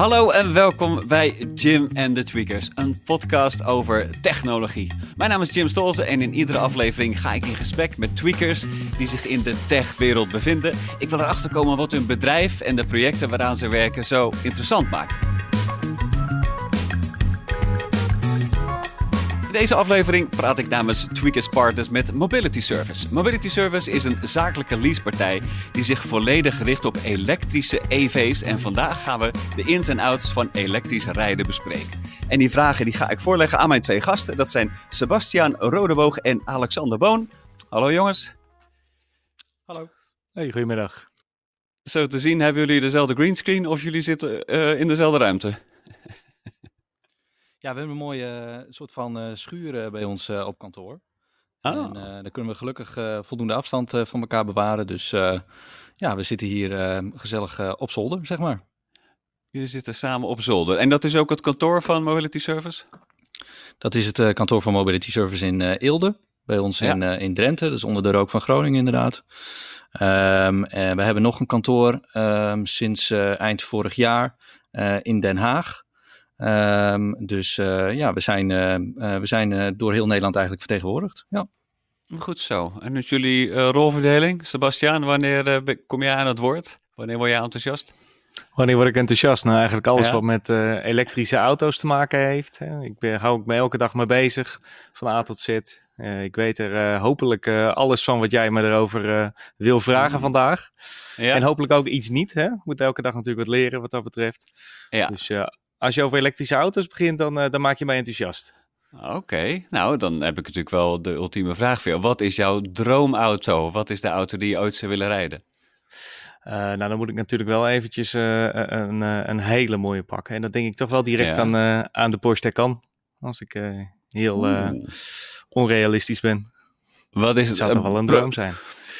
Hallo en welkom bij Jim and the Tweakers, een podcast over technologie. Mijn naam is Jim Stolze en in iedere aflevering ga ik in gesprek met tweakers die zich in de techwereld bevinden. Ik wil erachter komen wat hun bedrijf en de projecten waaraan ze werken zo interessant maakt. In deze aflevering praat ik namens Tweakers Partners met Mobility Service. Mobility Service is een zakelijke leasepartij die zich volledig richt op elektrische EV's. En vandaag gaan we de ins en outs van elektrisch rijden bespreken. En die vragen die ga ik voorleggen aan mijn twee gasten. Dat zijn Sebastian Rodeboog en Alexander Boon. Hallo jongens. Hallo. Hey, goedemiddag. Zo te zien hebben jullie dezelfde greenscreen of jullie zitten uh, in dezelfde ruimte? Ja, we hebben een mooie uh, soort van uh, schuur bij ons op kantoor. Ah. En dan kunnen we gelukkig voldoende afstand van elkaar bewaren. Dus ja, we zitten hier gezellig op zolder, zeg maar. Jullie zitten samen op zolder. En dat is ook het kantoor van Mobility Service? Dat is het kantoor van Mobility Service in Eelde. Bij ons in, in Drenthe, dus onder de rook van Groningen inderdaad. Um, en we hebben nog een kantoor um, sinds eind vorig jaar in Den Haag. Um, dus uh, ja, we zijn, uh, uh, we zijn door heel Nederland eigenlijk vertegenwoordigd. Ja. Goed zo. En dus jullie rolverdeling. Sebastiaan, wanneer kom jij aan het woord? Wanneer word jij enthousiast? Wanneer word ik enthousiast? Nou, eigenlijk alles ja. wat met elektrische auto's te maken heeft. Hè. Ik ben, hou ik me elke dag mee bezig, van A tot Z. ik weet er hopelijk alles van wat jij me erover wil vragen mm. vandaag. Ja. En hopelijk ook iets niet. Hè? Ik moet elke dag natuurlijk wat leren wat dat betreft. Ja. Dus als je over elektrische auto's begint, dan, uh, dan maak je mij enthousiast. Oké, okay. nou dan heb ik natuurlijk wel de ultieme vraag voor jou. Wat is jouw droomauto? Wat is de auto die je ooit zou willen rijden? Uh, nou, dan moet ik natuurlijk wel eventjes uh, een, een hele mooie pakken. En dat denk ik toch wel direct ja. aan, aan de Porsche Taycan. Als ik heel onrealistisch ben. Wat is het? Het zou toch wel een droom zijn.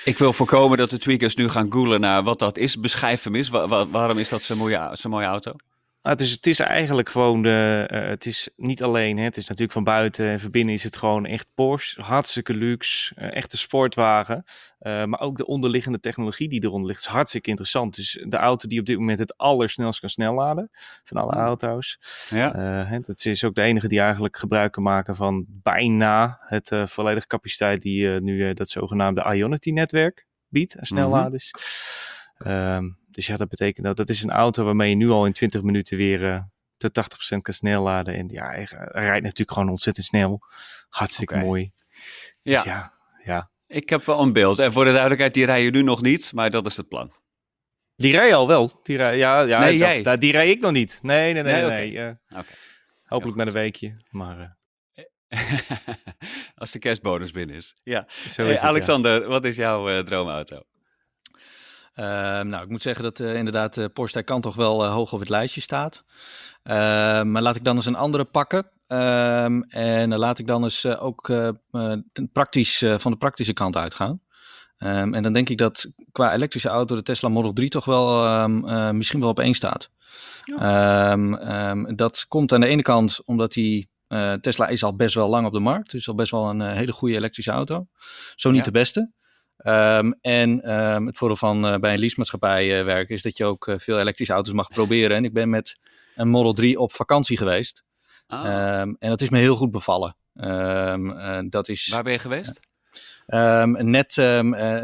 Ik wil voorkomen dat de tweakers nu gaan googlen naar wat dat is. Beschrijf hem eens. Wa wa waarom is dat zo'n mooie, zo mooie auto? Nou, het, is, het is eigenlijk gewoon de. Uh, het is niet alleen. Hè, het is natuurlijk van buiten en van binnen is het gewoon echt Porsche. Hartstikke luxe. Uh, echte sportwagen. Uh, maar ook de onderliggende technologie die eronder ligt is hartstikke interessant. Dus de auto die op dit moment het allersnelst kan snelladen van alle auto's. Ja. het is ook de enige die eigenlijk gebruik kan maken van bijna het volledige capaciteit die nu dat zogenaamde Ionity-netwerk biedt aan snelladers. Mm -hmm. Dus ja, dat betekent dat dat is een auto waarmee je nu al in 20 minuten weer uh, tot 80% kan snelladen. En ja, hij, hij, rijdt natuurlijk gewoon ontzettend snel. Hartstikke okay. mooi. Ja. Dus ja, ja. Ik heb wel een beeld. En voor de duidelijkheid, die rij je nu nog niet, maar dat is het plan. Die rij je al wel. Die rij, ja, ja, nee, dat, jij. Dat, die rij ik nog niet. Nee, nee, nee. nee, okay. nee. Uh, okay. Hopelijk met een weekje. Maar, uh. Als de kerstbonus binnen is. Ja. Hey, is het, Alexander, ja. wat is jouw droomauto? Uh, nou, ik moet zeggen dat uh, inderdaad uh, Porsche Taycan toch wel hoog op het lijstje staat. maar laat ik dan eens een andere pakken. Ehm, en laat ik dan eens ook praktisch, van de praktische kant uitgaan. Um, en dan denk ik dat qua elektrische auto de Tesla Model 3 toch wel um, misschien wel op één staat. Ja. dat komt aan de ene kant omdat die Tesla is al best wel lang op de markt. Dus al best wel een hele goede elektrische auto. Zo niet ja. de beste. Um, en um, het voordeel van uh, bij een leasemaatschappij uh, werken is dat je ook uh, veel elektrische auto's mag proberen. En ik ben met een Model 3 op vakantie geweest. Oh. Um, en dat is me heel goed bevallen. dat is, Waar ben je geweest? net,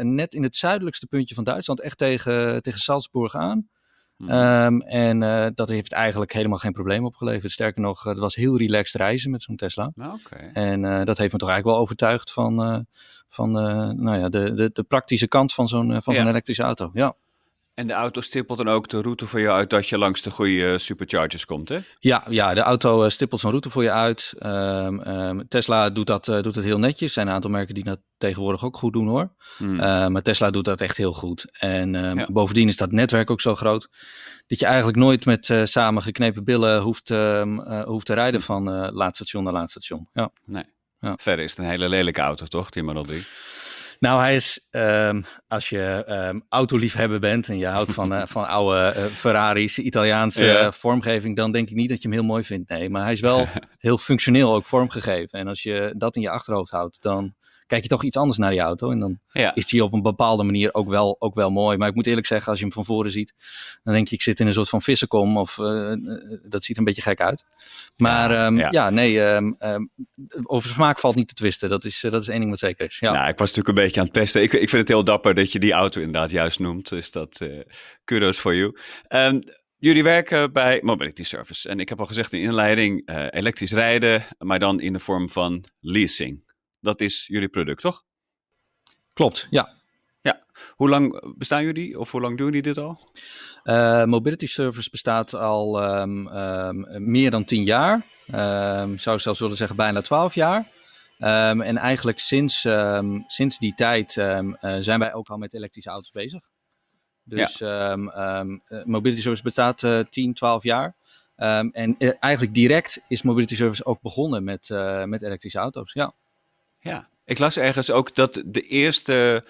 net in het zuidelijkste puntje van Duitsland, echt tegen, tegen Salzburg aan. Mhm. Hmm. en dat heeft eigenlijk helemaal geen probleem opgeleverd. Sterker nog, het was heel relaxed reizen met zo'n Tesla. Okay. En dat heeft me toch eigenlijk wel overtuigd van van uh, nou ja, de, de, de praktische kant van zo'n van zo'n elektrische auto. Ja. En de auto stippelt dan ook de route voor je uit dat je langs de goede superchargers komt, hè? Ja, ja de auto stippelt zo'n route voor je uit. Um, um, Tesla doet dat, uh, doet het heel netjes. Er zijn een aantal merken die dat tegenwoordig ook goed doen, hoor. Hmm. maar Tesla doet dat echt heel goed. En um, ja. bovendien is dat netwerk ook zo groot dat je eigenlijk nooit met uh, samen geknepen billen hoeft, hoeft te rijden van laadstation naar laadstation. Ja. Nee. Ja. Verder is het een hele lelijke auto, toch, die Model 3? Nou, hij is, um, als je um, autoliefhebber bent en je houdt van, uh, van oude uh, Ferraris, Italiaanse ja. vormgeving, dan denk ik niet dat je hem heel mooi vindt. Nee, maar hij is wel heel functioneel ook vormgegeven. En als je dat in je achterhoofd houdt, dan kijk je toch iets anders naar die auto. En dan ja. is die op een bepaalde manier ook wel, ook wel mooi. Maar ik moet eerlijk zeggen, als je hem van voren ziet, dan denk je, ik zit in een soort van vissenkom. Of uh, dat ziet een beetje gek uit. Maar ja, um, ja. nee, um, um, over smaak valt niet te twisten. Dat is, uh, dat is één ding wat zeker is. Ja. Nou, ik was natuurlijk een beetje aan het testen. Ik, ik vind het heel dapper dat je die auto inderdaad juist noemt. Dus dat, uh, kudos voor you. Jullie werken bij Mobility Service. En ik heb al gezegd in inleiding, uh, elektrisch rijden, maar dan in de vorm van leasing. Dat is jullie product, toch? Klopt, ja. Ja. Hoe lang bestaan jullie of hoe lang doen jullie dit al? Uh, Mobility Service bestaat al um, um, meer dan tien jaar. Um, zou ik zelfs willen zeggen bijna twaalf jaar. en eigenlijk sinds, sinds die tijd uh, zijn wij ook al met elektrische auto's bezig. Dus ja. Mobility Service bestaat uh, 10, 12 jaar. en eigenlijk direct is Mobility Service ook begonnen met, met elektrische auto's. Ja. Ja, ik las ergens ook dat de eerste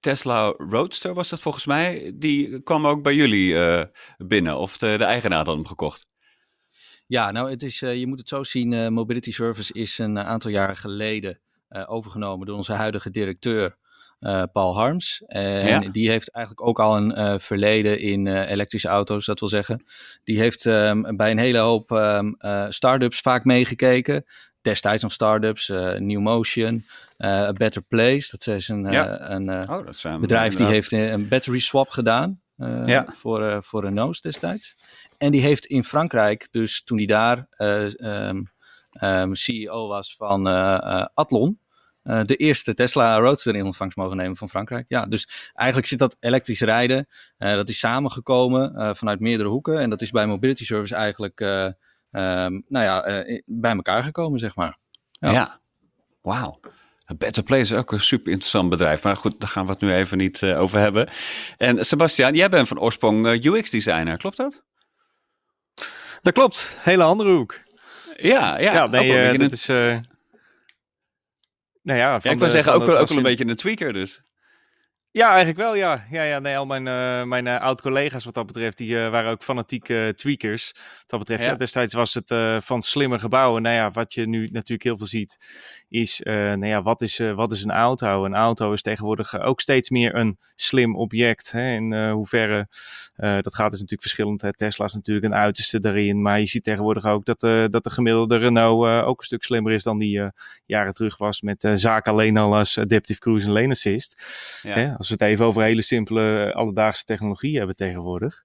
Tesla Roadster was dat volgens mij, die kwam ook bij jullie uh, binnen of de, de, eigenaar had hem gekocht. Ja, nou het is, uh, je moet het zo zien, uh, Mobility Service is een aantal jaren geleden overgenomen door onze huidige directeur Paul Harms. En ja. die heeft eigenlijk ook al een verleden in elektrische auto's, dat wil zeggen. Die heeft um, bij een hele hoop um, start-ups vaak meegekeken destijds nog startups, uh, New Motion, uh, A Better Place. Dat is een, ja. uh, een oh, dat zijn bedrijf die heeft een battery swap gedaan ja. voor, voor Renault destijds. En die heeft in Frankrijk, dus toen hij daar um, um, CEO was van Athlon, uh, de eerste Tesla Roadster in ontvangst mogen nemen van Frankrijk. Ja, dus eigenlijk zit dat elektrisch rijden, uh, dat is samengekomen uh, vanuit meerdere hoeken. En dat is bij Mobility Service eigenlijk nou ja, uh, bij elkaar gekomen, zeg maar. Ja, ja. wauw. Better Place is ook een super interessant bedrijf. Maar goed, daar gaan we het nu even niet uh, over hebben. En Sebastian, jij bent van oorsprong uh, UX-designer, klopt dat? Dat klopt, hele andere hoek. Ja, ja. ja nee, dat is... nou ja, ja, ik wil zeggen, ook, ook wel een beetje een tweaker dus. Ja, eigenlijk wel, ja. Ja, ja nee, al mijn, uh, mijn uh, oud-collega's wat dat betreft, die uh, waren ook fanatieke tweakers. Wat dat betreft, ja. ja destijds was het van slimme gebouwen. Nou ja, wat je nu natuurlijk heel veel ziet, is, nou ja, wat is, wat is een auto? Een auto is tegenwoordig ook steeds meer een slim object. Hè? In hoeverre, dat gaat dus natuurlijk verschillend. Hè? Tesla is natuurlijk een uiterste daarin. Maar je ziet tegenwoordig ook dat, dat de gemiddelde Renault ook een stuk slimmer is dan die jaren terug was. Met zaak alleen al als Adaptive Cruise en Lane Assist. Ja. Hè? Als we het even over hele simpele eh, alledaagse technologie hebben tegenwoordig.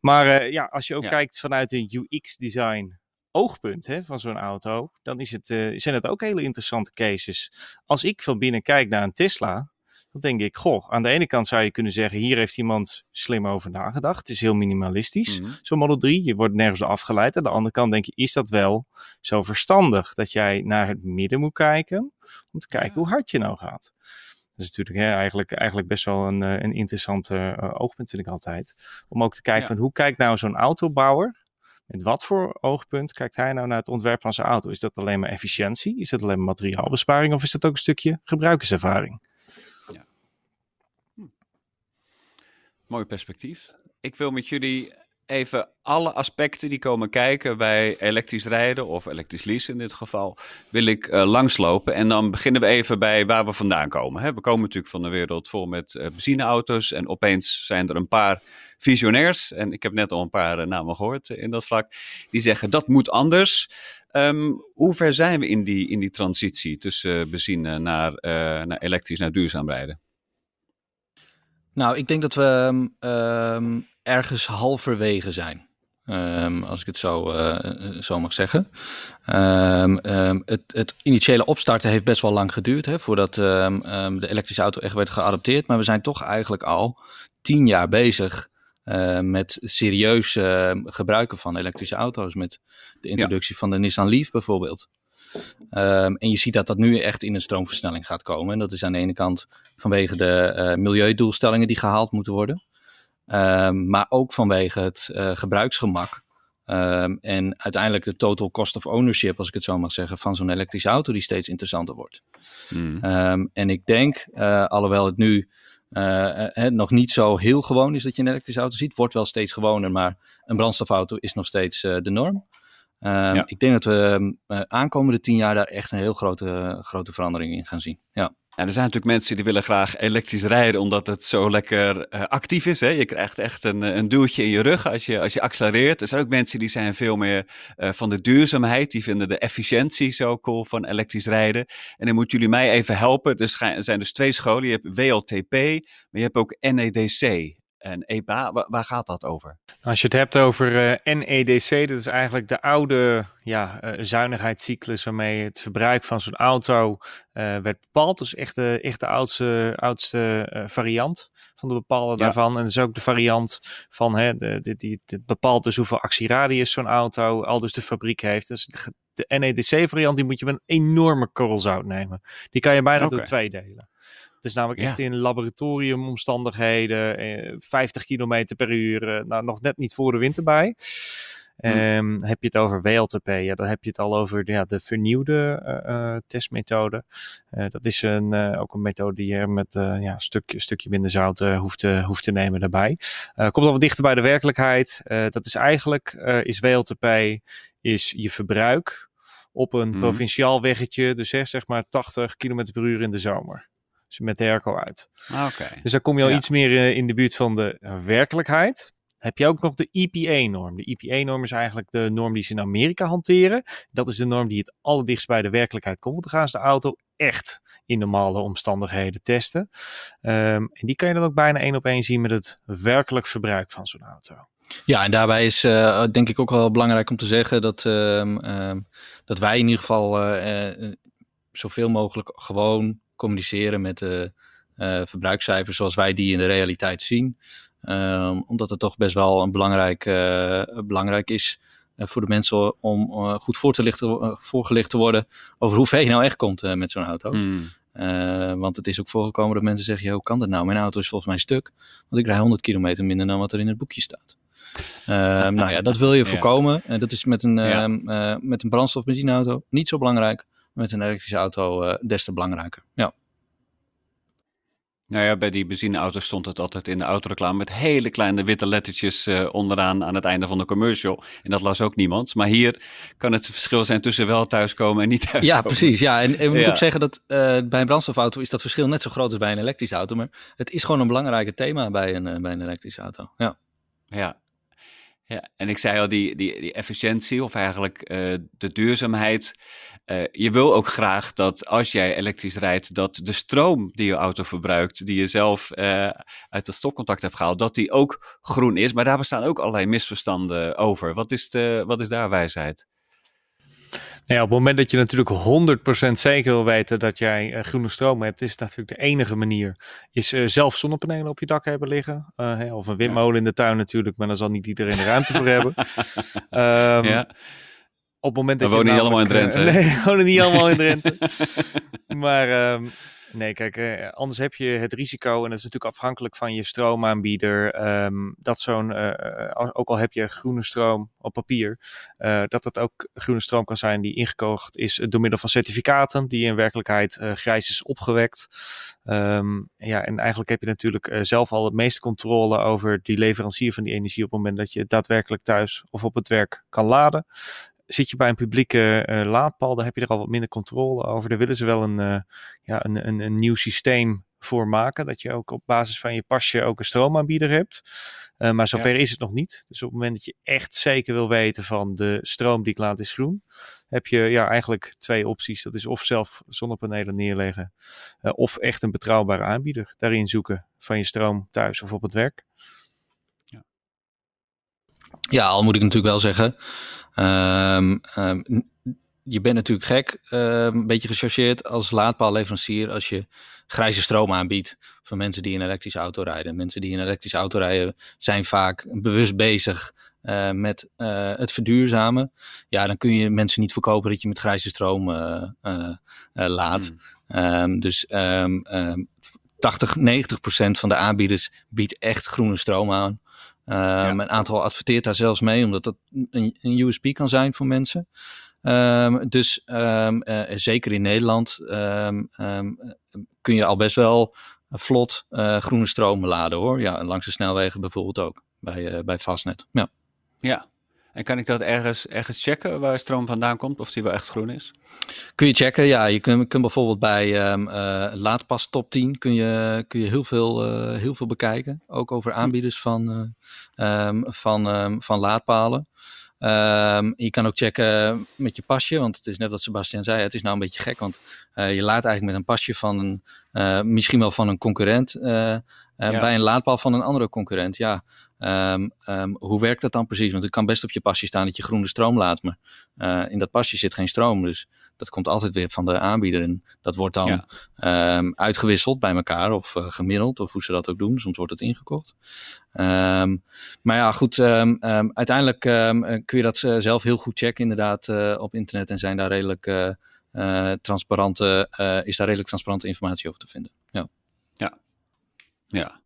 Maar ja, als je ook ja. kijkt vanuit een UX-design oogpunt hè, van zo'n auto, dan is het, uh, zijn het ook hele interessante cases. Als ik van binnen kijk naar een Tesla, dan denk ik, goh, aan de ene kant zou je kunnen zeggen, hier heeft iemand slim over nagedacht. Het is heel minimalistisch, mm -hmm. zo'n Model 3. Je wordt nergens afgeleid. Aan de andere kant denk je, is dat wel zo verstandig dat jij naar het midden moet kijken, om te kijken ja. hoe hard je nou gaat. Dat is natuurlijk hè, eigenlijk, eigenlijk best wel een, een interessant uh, oogpunt, vind ik altijd. Om ook te kijken ja. van hoe kijkt nou zo'n autobouwer met wat voor oogpunt kijkt hij nou naar het ontwerp van zijn auto? Is dat alleen maar efficiëntie? Is dat alleen maar materiaalbesparing? Of is dat ook een stukje gebruikerservaring? Ja. Hm. Mooi perspectief. Ik wil met jullie even alle aspecten die komen kijken bij elektrisch rijden of elektrisch leasen in dit geval, wil ik uh, langslopen. En dan beginnen we even bij waar we vandaan komen. Hè. We komen natuurlijk van een wereld vol met uh, benzineauto's en opeens zijn er een paar visionairs, en ik heb net al een paar uh, namen gehoord in dat vlak, die zeggen dat moet anders. Um, hoe ver zijn we in die, in die transitie tussen benzine naar, naar elektrisch, naar duurzaam rijden? Nou, ik denk dat we um, ergens halverwege zijn. Um, als ik het zo, uh, zo mag zeggen. Um, um, het, het, initiële opstarten heeft best wel lang geduurd hè, voordat de elektrische auto echt werd geadopteerd. Maar we zijn toch eigenlijk al tien jaar bezig uh, met serieus uh, gebruiken van elektrische auto's. Met de introductie ja. van de Nissan Leaf bijvoorbeeld. Um, en je ziet dat dat nu echt in een stroomversnelling gaat komen. En dat is aan de ene kant vanwege de uh, milieudoelstellingen die gehaald moeten worden. Um, maar ook vanwege het uh, gebruiksgemak Ehm, en uiteindelijk de total cost of ownership, als ik het zo mag zeggen, van zo'n elektrische auto die steeds interessanter wordt. Hmm. Ehm, en ik denk, uh, alhoewel het nu uh, nog niet zo heel gewoon is dat je een elektrische auto ziet, wordt wel steeds gewoner, maar een brandstofauto is nog steeds de norm. Ja. Ik denk dat we aankomende tien jaar daar echt een heel grote, grote verandering in gaan zien. Ja. Ja, er zijn natuurlijk mensen die willen graag elektrisch rijden omdat het zo lekker uh, actief is. Hè? Je krijgt echt een, een duwtje in je rug als je, als je accelereert. Er zijn ook mensen die zijn veel meer uh, van de duurzaamheid. Die vinden de efficiëntie zo cool van elektrisch rijden. En dan moeten jullie mij even helpen. Er zijn dus twee scholen. Je hebt WLTP, maar je hebt ook NEDC. En EPA, waar, waar, gaat dat over? Als je het hebt over uh, NEDC, dat is eigenlijk de oude ja, uh, zuinigheidscyclus waarmee het verbruik van zo'n auto uh, werd bepaald. Dus echt de, echt de oudste, oudste variant van de bepalen ja. daarvan. En dat is ook de variant van, hè, de, de, die, het bepaalt dus hoeveel actieradius zo'n auto al dus de fabriek heeft. Dus de, de NEDC-variant, die moet je met een enorme korrelzout nemen. Die kan je bijna okay. door twee delen. Het is namelijk ja. echt in laboratoriumomstandigheden, eh, 50 km per uur, eh, nou, nog net niet voor de winter bij. Hmm. Um, heb je het over WLTP, ja, dan heb je het al over ja, de vernieuwde uh, testmethode. Uh, dat is een, uh, ook een methode die je met ja, een stukje, stukje minder zout hoeft, te, hoeft te nemen daarbij. komt al wat dichter bij de werkelijkheid. dat is eigenlijk, is WLTP, is je verbruik op een Mhm. provinciaal weggetje, dus hè, zeg maar 80 km per uur in de zomer. Met de airco uit. Oké. Dus dan kom je al Ja. iets meer eh, in de buurt van de eh, werkelijkheid. Heb je ook nog de EPA-norm. De EPA-norm is eigenlijk de norm die ze in Amerika hanteren. Dat is de norm die het allerdichtst bij de werkelijkheid komt. Want dan gaan ze de auto echt in normale omstandigheden testen. Ehm, en die kan je dan ook bijna één op één zien met het werkelijk verbruik van zo'n auto. Ja, en daarbij is eh, denk ik ook wel belangrijk om te zeggen dat, ehm, ehm, dat wij in ieder geval zoveel mogelijk gewoon communiceren met de eh, verbruikscijfers zoals wij die in de realiteit zien. Ehm, omdat het toch best wel een belangrijk, eh, belangrijk is eh, voor de mensen om goed voor te lichten, voorgelicht te worden over hoe ver je nou echt komt met zo'n auto. Hmm. Want het is ook voorgekomen dat mensen zeggen, hoe kan dat nou? Mijn auto is volgens mij stuk, want ik rij 100 kilometer minder dan wat er in het boekje staat. Ehm, nou ja, dat wil je voorkomen. En dat is met een, Ja. ehm, eh, met een niet zo belangrijk. Met een elektrische auto eh, des te belangrijker. Ja. Nou ja, bij die benzineauto stond het altijd in de autoreclame met hele kleine witte lettertjes eh, onderaan aan het einde van de commercial. En dat las ook niemand. Maar hier kan het verschil zijn tussen wel thuiskomen en niet thuiskomen. Ja, precies. Ja, en, en we moeten ook zeggen dat eh, bij een brandstofauto is dat verschil net zo groot als bij een elektrische auto. Maar het is gewoon een belangrijk thema bij een, bij een elektrische auto. Ja. Ja. Ja, en ik zei al, die, die, die efficiëntie of eigenlijk eh, de duurzaamheid. eh, je wil ook graag dat als jij elektrisch rijdt, dat de stroom die je auto verbruikt, die je zelf eh, uit het stopcontact hebt gehaald, dat die ook groen is. Maar daar bestaan ook allerlei misverstanden over. Wat is, de, wat is daar wijsheid? Nou ja, op het moment dat je natuurlijk 100% zeker wil weten dat jij eh, groene stroom hebt, is natuurlijk de enige manier. Is eh, zelf zonnepanelen op je dak hebben liggen. eh, of een windmolen in de tuin natuurlijk, maar daar zal niet iedereen de ruimte voor hebben. Ehm, ja. Op het moment dat We je wonen niet allemaal in Drenthe, hè? nee, we wonen niet allemaal in Drenthe. maar ehm, nee, kijk, eh, anders heb je het risico, en dat is natuurlijk afhankelijk van je stroomaanbieder, ehm, dat zo'n, eh, eh, ook al heb je groene stroom op papier, dat het ook groene stroom kan zijn die ingekocht is door middel van certificaten, die in werkelijkheid grijs is opgewekt. Ehm, ja, en eigenlijk heb je natuurlijk zelf al het meeste controle over die leverancier van die energie op het moment dat je daadwerkelijk thuis of op het werk kan laden. Zit je bij een publieke eh, laadpaal, dan heb je er al wat minder controle over. Daar willen ze wel een, eh, ja, een, een, een nieuw systeem voor maken. Dat je ook op basis van je pasje ook een stroomaanbieder hebt. Eh, maar zover is het nog niet. Dus op het moment dat je echt zeker wil weten van de stroom die ik laat is groen, heb je ja, eigenlijk twee opties. Dat is of zelf zonnepanelen neerleggen, of echt een betrouwbare aanbieder daarin zoeken van je stroom thuis of op het werk. Ja, al moet ik natuurlijk wel zeggen. ehm, ehm, je bent natuurlijk gek, ehm, een beetje gechargeerd als laadpaalleverancier als je grijze stroom aanbiedt voor mensen die een elektrische auto rijden. Mensen die een elektrische auto rijden zijn vaak bewust bezig eh, met eh, het verduurzamen. Ja, dan kun je mensen niet verkopen dat je met grijze stroom eh, laat. Hmm. Dus ehm, ehm, 80, 90 procent van de aanbieders biedt echt groene stroom aan. Um, Een aantal adverteert daar zelfs mee, omdat dat een, een USP kan zijn voor mensen. Um, dus um, uh, zeker in Nederland kun je al best wel vlot uh, groene stromen laden hoor. Ja, langs de snelwegen bijvoorbeeld ook, bij, uh, bij Fastnet. Ja. ja, en kan ik dat ergens, ergens checken waar stroom vandaan komt, of die wel echt groen is? Kun je checken, ja. Je kunt, kunt bijvoorbeeld bij um, uh, Laadpas Top 10 kun je, kun je heel, veel, uh, heel veel bekijken. Ook over aanbieders van, uh, um, van, um, van laadpalen. je kan ook checken met je pasje, want het is net wat Sebastian zei, het is nou een beetje gek, want je laat eigenlijk met een pasje van een, misschien wel van een concurrent, ja. bij een laadpaal van een andere concurrent. Ja, Um, um, hoe werkt dat dan precies? Want het kan best op je pasje staan dat je groene stroom laat, maar uh, in dat pasje zit geen stroom. Dus dat komt altijd weer van de aanbieder. En dat wordt dan ja. um, uitgewisseld bij elkaar of uh, gemiddeld, of hoe ze dat ook doen. Soms wordt het ingekocht. maar ja, goed, uiteindelijk kun je dat zelf heel goed checken, inderdaad, uh, op internet. En zijn daar redelijk, transparante, is daar redelijk transparante informatie over te vinden. Ja. Ja. Ja.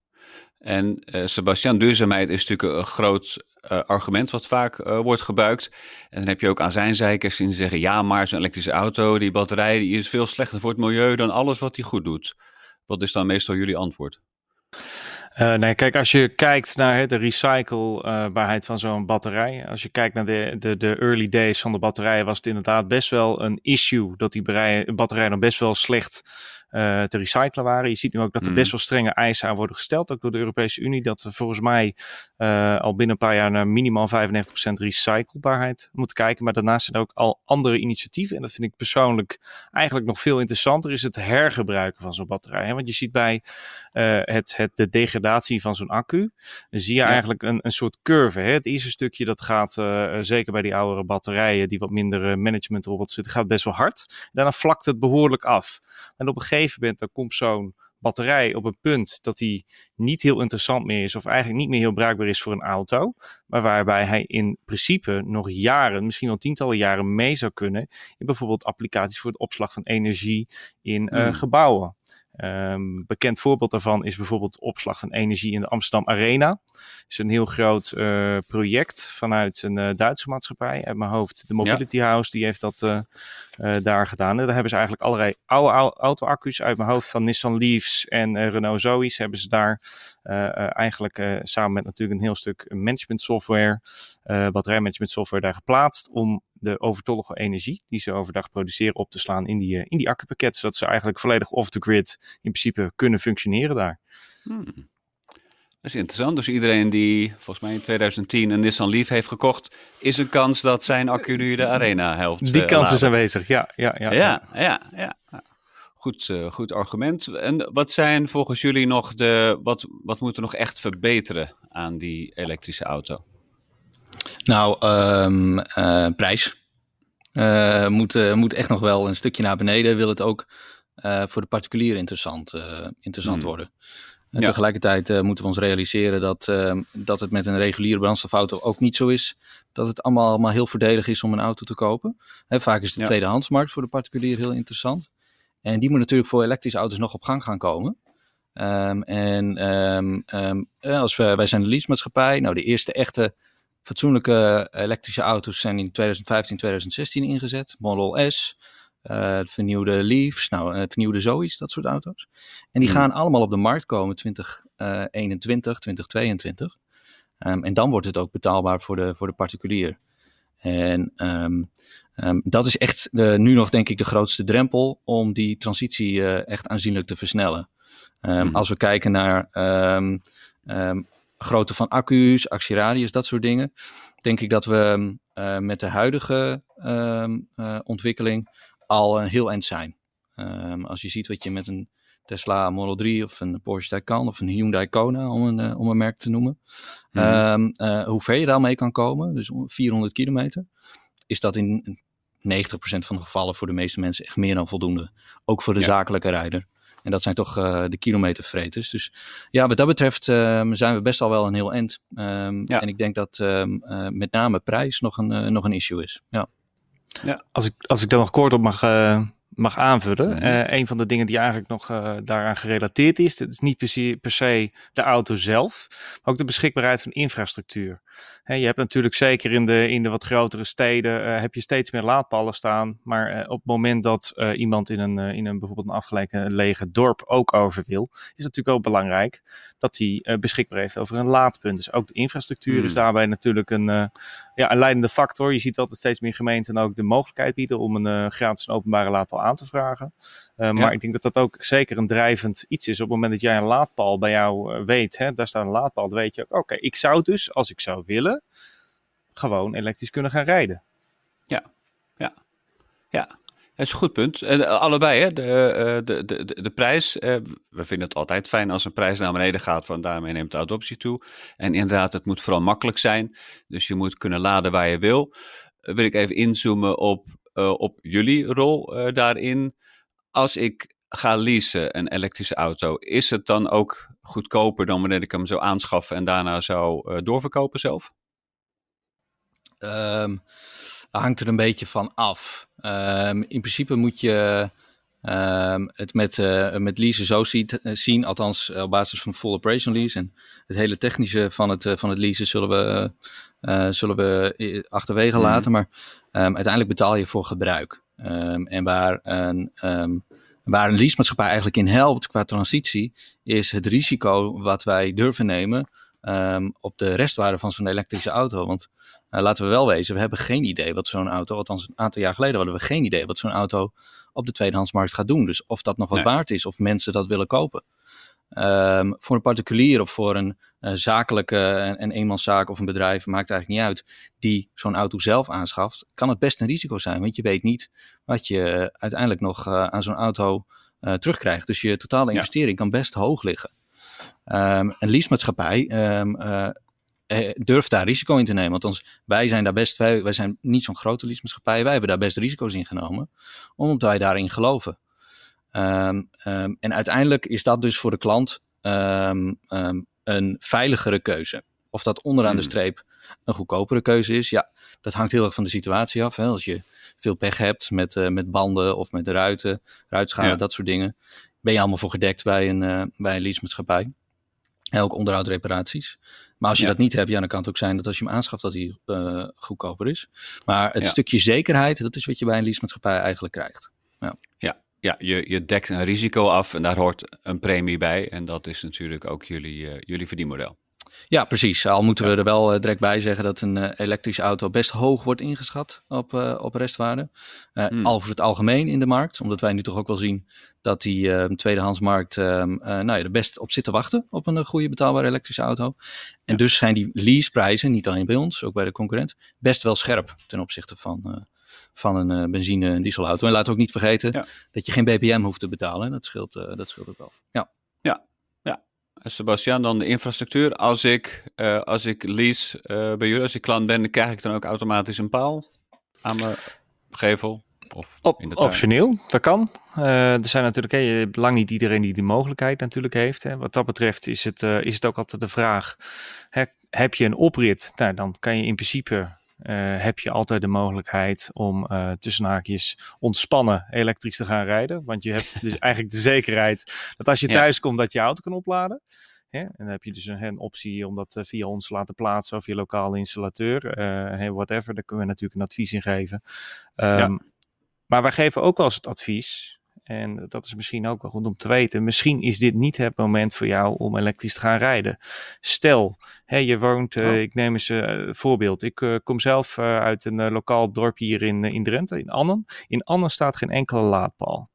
En uh, Sebastian, duurzaamheid is natuurlijk een groot uh, argument wat vaak uh, wordt gebruikt. En dan heb je ook aan zijn zijkers die zeggen, ja, maar zo'n elektrische auto, die batterij, die is veel slechter voor het milieu dan alles wat hij goed doet. Wat is dan meestal jullie antwoord? Nee, kijk, als je kijkt naar de recyclebaarheid van zo'n batterij. Als je kijkt naar de, de, de early days van de batterijen, was het inderdaad best wel een issue dat die batterijen dan best wel slecht uh, te recyclen waren. Je ziet nu ook dat er best wel strenge eisen aan worden gesteld, ook door de Europese Unie, dat we volgens mij uh, al binnen een paar jaar naar minimaal 95% recyclebaarheid moeten kijken. Maar daarnaast zijn er ook al andere initiatieven. En dat vind ik persoonlijk eigenlijk nog veel interessanter, is het hergebruiken van zo'n batterij. Hè? Want je ziet bij uh, het, het, de degradatie van zo'n accu, dan zie je ja. eigenlijk een, een soort curve. Hè? Het eerste stukje dat gaat, zeker bij die oudere batterijen, die wat minder management erop zitten, gaat best wel hard. Daarna vlakt het behoorlijk af. En op een gegeven moment dan komt zo'n batterij op een punt dat die niet heel interessant meer is of eigenlijk niet meer heel bruikbaar is voor een auto, maar waarbij hij in principe nog jaren, misschien wel tientallen jaren mee zou kunnen in bijvoorbeeld applicaties voor het opslag van energie in uh, mm. gebouwen. Um, bekend voorbeeld daarvan is bijvoorbeeld opslag van energie in de Amsterdam Arena. Dat is een heel groot uh, project vanuit een uh, Duitse maatschappij. Uit mijn hoofd, de Mobility ja. House, die heeft dat uh, daar gedaan. En daar hebben ze eigenlijk allerlei oude, oude auto-accu's uit mijn hoofd van Nissan Leafs en Renault Zoe's. Hebben ze daar eigenlijk samen met natuurlijk een heel stuk management software, batterijmanagement software daar geplaatst om de overtollige energie die ze overdag produceren op te slaan in die, die accupakket. Zodat ze eigenlijk volledig off the grid in principe kunnen functioneren daar. Hmm. Dat is interessant. Dus iedereen die volgens mij in 2010 een Nissan Leaf heeft gekocht, is een kans dat zijn accu nu de arena helpt. Die uh, kans is aanwezig, ja. Ja, ja, ja. ja, ja, ja. Goed, uh, goed argument. En wat zijn volgens jullie nog de, wat, wat moeten we nog echt verbeteren aan die elektrische auto? Nou, um, uh, prijs. Uh, moet, uh, moet echt nog wel een stukje naar beneden. Wil het ook voor de particulier interessant, interessant hmm. worden. En ja. tegelijkertijd moeten we ons realiseren dat, ehm, dat het met een reguliere brandstofauto ook niet zo is. Dat het allemaal, allemaal heel voordelig is om een auto te kopen. He, vaak is de ja. tweedehandsmarkt voor de particulier heel interessant. En die moet natuurlijk voor elektrische auto's nog op gang gaan komen. Um, en um, als we, wij zijn de leasemaatschappij. Nou, de eerste echte fatsoenlijke elektrische auto's zijn in 2015, 2016 ingezet. Model S, uh, vernieuwde Leafs, nou, uh, vernieuwde Zoe's, dat soort auto's. En die mm. gaan allemaal op de markt komen 2021, 2022. Um, en dan wordt het ook betaalbaar voor de, voor de particulier. En um, um, dat is echt de, nu nog, denk ik, de grootste drempel om die transitie uh, echt aanzienlijk te versnellen. Mm. Als we kijken naar grootte van accu's, actieradius, dat soort dingen. Denk ik dat we uh, met de huidige uh, ontwikkeling al heel eind zijn. Um, als je ziet wat je met een Tesla Model 3 of een Porsche Taycan of een Hyundai Kona, om een, om een merk te noemen. Mm. Um, hoe ver je daarmee kan komen, dus 400 kilometer, is dat in 90% van de gevallen voor de meeste mensen echt meer dan voldoende. Ook voor de ja. zakelijke rijder. En dat zijn toch uh, de kilometervreters. Dus ja, wat dat betreft um, zijn we best al wel een heel eind. Um, ja. En ik denk dat met name prijs nog een, nog een issue is. Ja. Ja. Als, ik, als ik daar nog kort op mag, mag aanvullen. Mm een van de dingen die eigenlijk nog uh, daaraan gerelateerd is, dat is niet per se, per se, de auto zelf, maar ook de beschikbaarheid van infrastructuur. je hebt natuurlijk zeker in de, in de wat grotere steden, heb je steeds meer laadpalen staan, maar op het moment dat iemand in een, in een bijvoorbeeld een afgelegen lege dorp ook over wil, is het natuurlijk ook belangrijk dat hij beschikbaar heeft over een laadpunt. Dus ook de infrastructuur is mm. daarbij natuurlijk een, ja, een leidende factor. Je ziet dat steeds meer gemeenten ook de mogelijkheid bieden om een gratis openbare laadpaal aan te vragen. Uh, maar ik denk dat dat ook zeker een drijvend iets is. Op het moment dat jij een laadpaal bij jou uh, weet, hè, daar staat een laadpaal, dan weet je ook, oké, ik zou dus, als ik zou willen, gewoon elektrisch kunnen gaan rijden. Ja, ja, ja. Dat is een goed punt. En uh, allebei, hè? De, de, de, de, de prijs. we vinden het altijd fijn als een prijs naar beneden gaat, want daarmee neemt de adoptie toe. En inderdaad, het moet vooral makkelijk zijn. Dus je moet kunnen laden waar je wil. wil ik even inzoomen op op jullie rol daarin. Als ik ga leasen een elektrische auto, is het dan ook goedkoper dan wanneer ik hem zou aanschaffen en daarna zou doorverkopen zelf? Um, hangt er een beetje van af. Um, in principe moet je um, het met, uh, met leasen zo ziet, uh, zien, althans op basis van full operation lease. En het hele technische van het, van het leasen zullen we, zullen we achterwege mm. laten. Maar Um, uiteindelijk betaal je voor gebruik. En waar een, waar een leasemaatschappij eigenlijk in helpt qua transitie, is het risico wat wij durven nemen op de restwaarde van zo'n elektrische auto. Want uh, laten we wel wezen, we hebben geen idee wat zo'n auto, althans een aantal jaar geleden hadden we geen idee wat zo'n auto op de tweedehandsmarkt gaat doen. Dus of dat nog wat waard is, of mensen dat willen kopen. Um, voor een particulier of voor een uh, zakelijke en, en eenmanszaak of een bedrijf, maakt eigenlijk niet uit, die zo'n auto zelf aanschaft, kan het best een risico zijn. Want je weet niet wat je uiteindelijk nog uh, aan zo'n auto uh, terugkrijgt. Dus je totale investering ja. kan best hoog liggen. Um, een leasemaatschappij um, durft daar risico in te nemen. Althans, wij zijn daar best, wij, wij zijn niet zo'n grote leasemaatschappij, wij hebben daar best risico's in genomen, omdat wij daarin geloven. Um, um, en uiteindelijk is dat dus voor de klant um, een veiligere keuze. Of dat onderaan de hmm. streep een goedkopere keuze is, ja, dat hangt heel erg van de situatie af. Hè. Als je veel pech hebt met, uh, met banden of met de ruiten, ruitschade, ja. dat soort dingen, ben je allemaal voor gedekt bij een, uh, bij een leasemaatschappij. En ook onderhoudreparaties. Maar als je ja. dat niet hebt, ja, dan kan het ook zijn dat als je hem aanschaft, dat hij uh, goedkoper is. Maar het ja. stukje zekerheid, dat is wat je bij een leasemaatschappij eigenlijk krijgt. Ja. ja ja, je, je dekt een risico af en daar hoort een premie bij. En dat is natuurlijk ook jullie, uh, jullie verdienmodel. Ja, precies. Al moeten ja. we er wel uh, direct bij zeggen dat een uh, elektrische auto best hoog wordt ingeschat op, op restwaarde. Hmm. Over het algemeen in de markt. Omdat wij nu toch ook wel zien dat die ehm, tweedehandsmarkt ehm, nou ja, er best op zit te wachten op een goede betaalbare elektrische auto. En ja. dus zijn die leaseprijzen, niet alleen bij ons, ook bij de concurrent, best wel scherp ten opzichte van van een uh, benzine- en dieselauto. En laat ook niet vergeten ja. dat je geen BPM hoeft te betalen. Dat scheelt, uh, dat scheelt ook wel. Ja. Ja. Sebastian, dan de infrastructuur. Als ik, uh, als ik lease bij jullie, als ik klant ben, krijg ik dan ook automatisch een paal aan mijn gevel? Of Op, optioneel, dat kan. er zijn natuurlijk, hey, lang niet iedereen die die mogelijkheid natuurlijk heeft. Hè. Wat dat betreft is het, is het ook altijd de vraag, hè, heb je een oprit? Nou, dan kan je in principe uh, heb je altijd de mogelijkheid om uh, tussen haakjes ontspannen elektrisch te gaan rijden. Want je hebt dus eigenlijk de zekerheid dat als je thuis ja. komt dat je auto kan opladen. Hè? En dan heb je dus een, een optie om dat uh, via ons te laten plaatsen of je lokale installateur. Hey, whatever, daar kunnen we natuurlijk een advies in geven. Um, ja. Maar wij geven ook wel eens het advies en dat is misschien ook wel goed om te weten. Misschien is dit niet het moment voor jou om elektrisch te gaan rijden. Stel, hè, je woont, uh, oh. ik neem eens een uh, voorbeeld. Ik uh, kom zelf uit een lokaal dorp hier in, in Drenthe, in Annen. In Annen staat geen enkele laadpaal.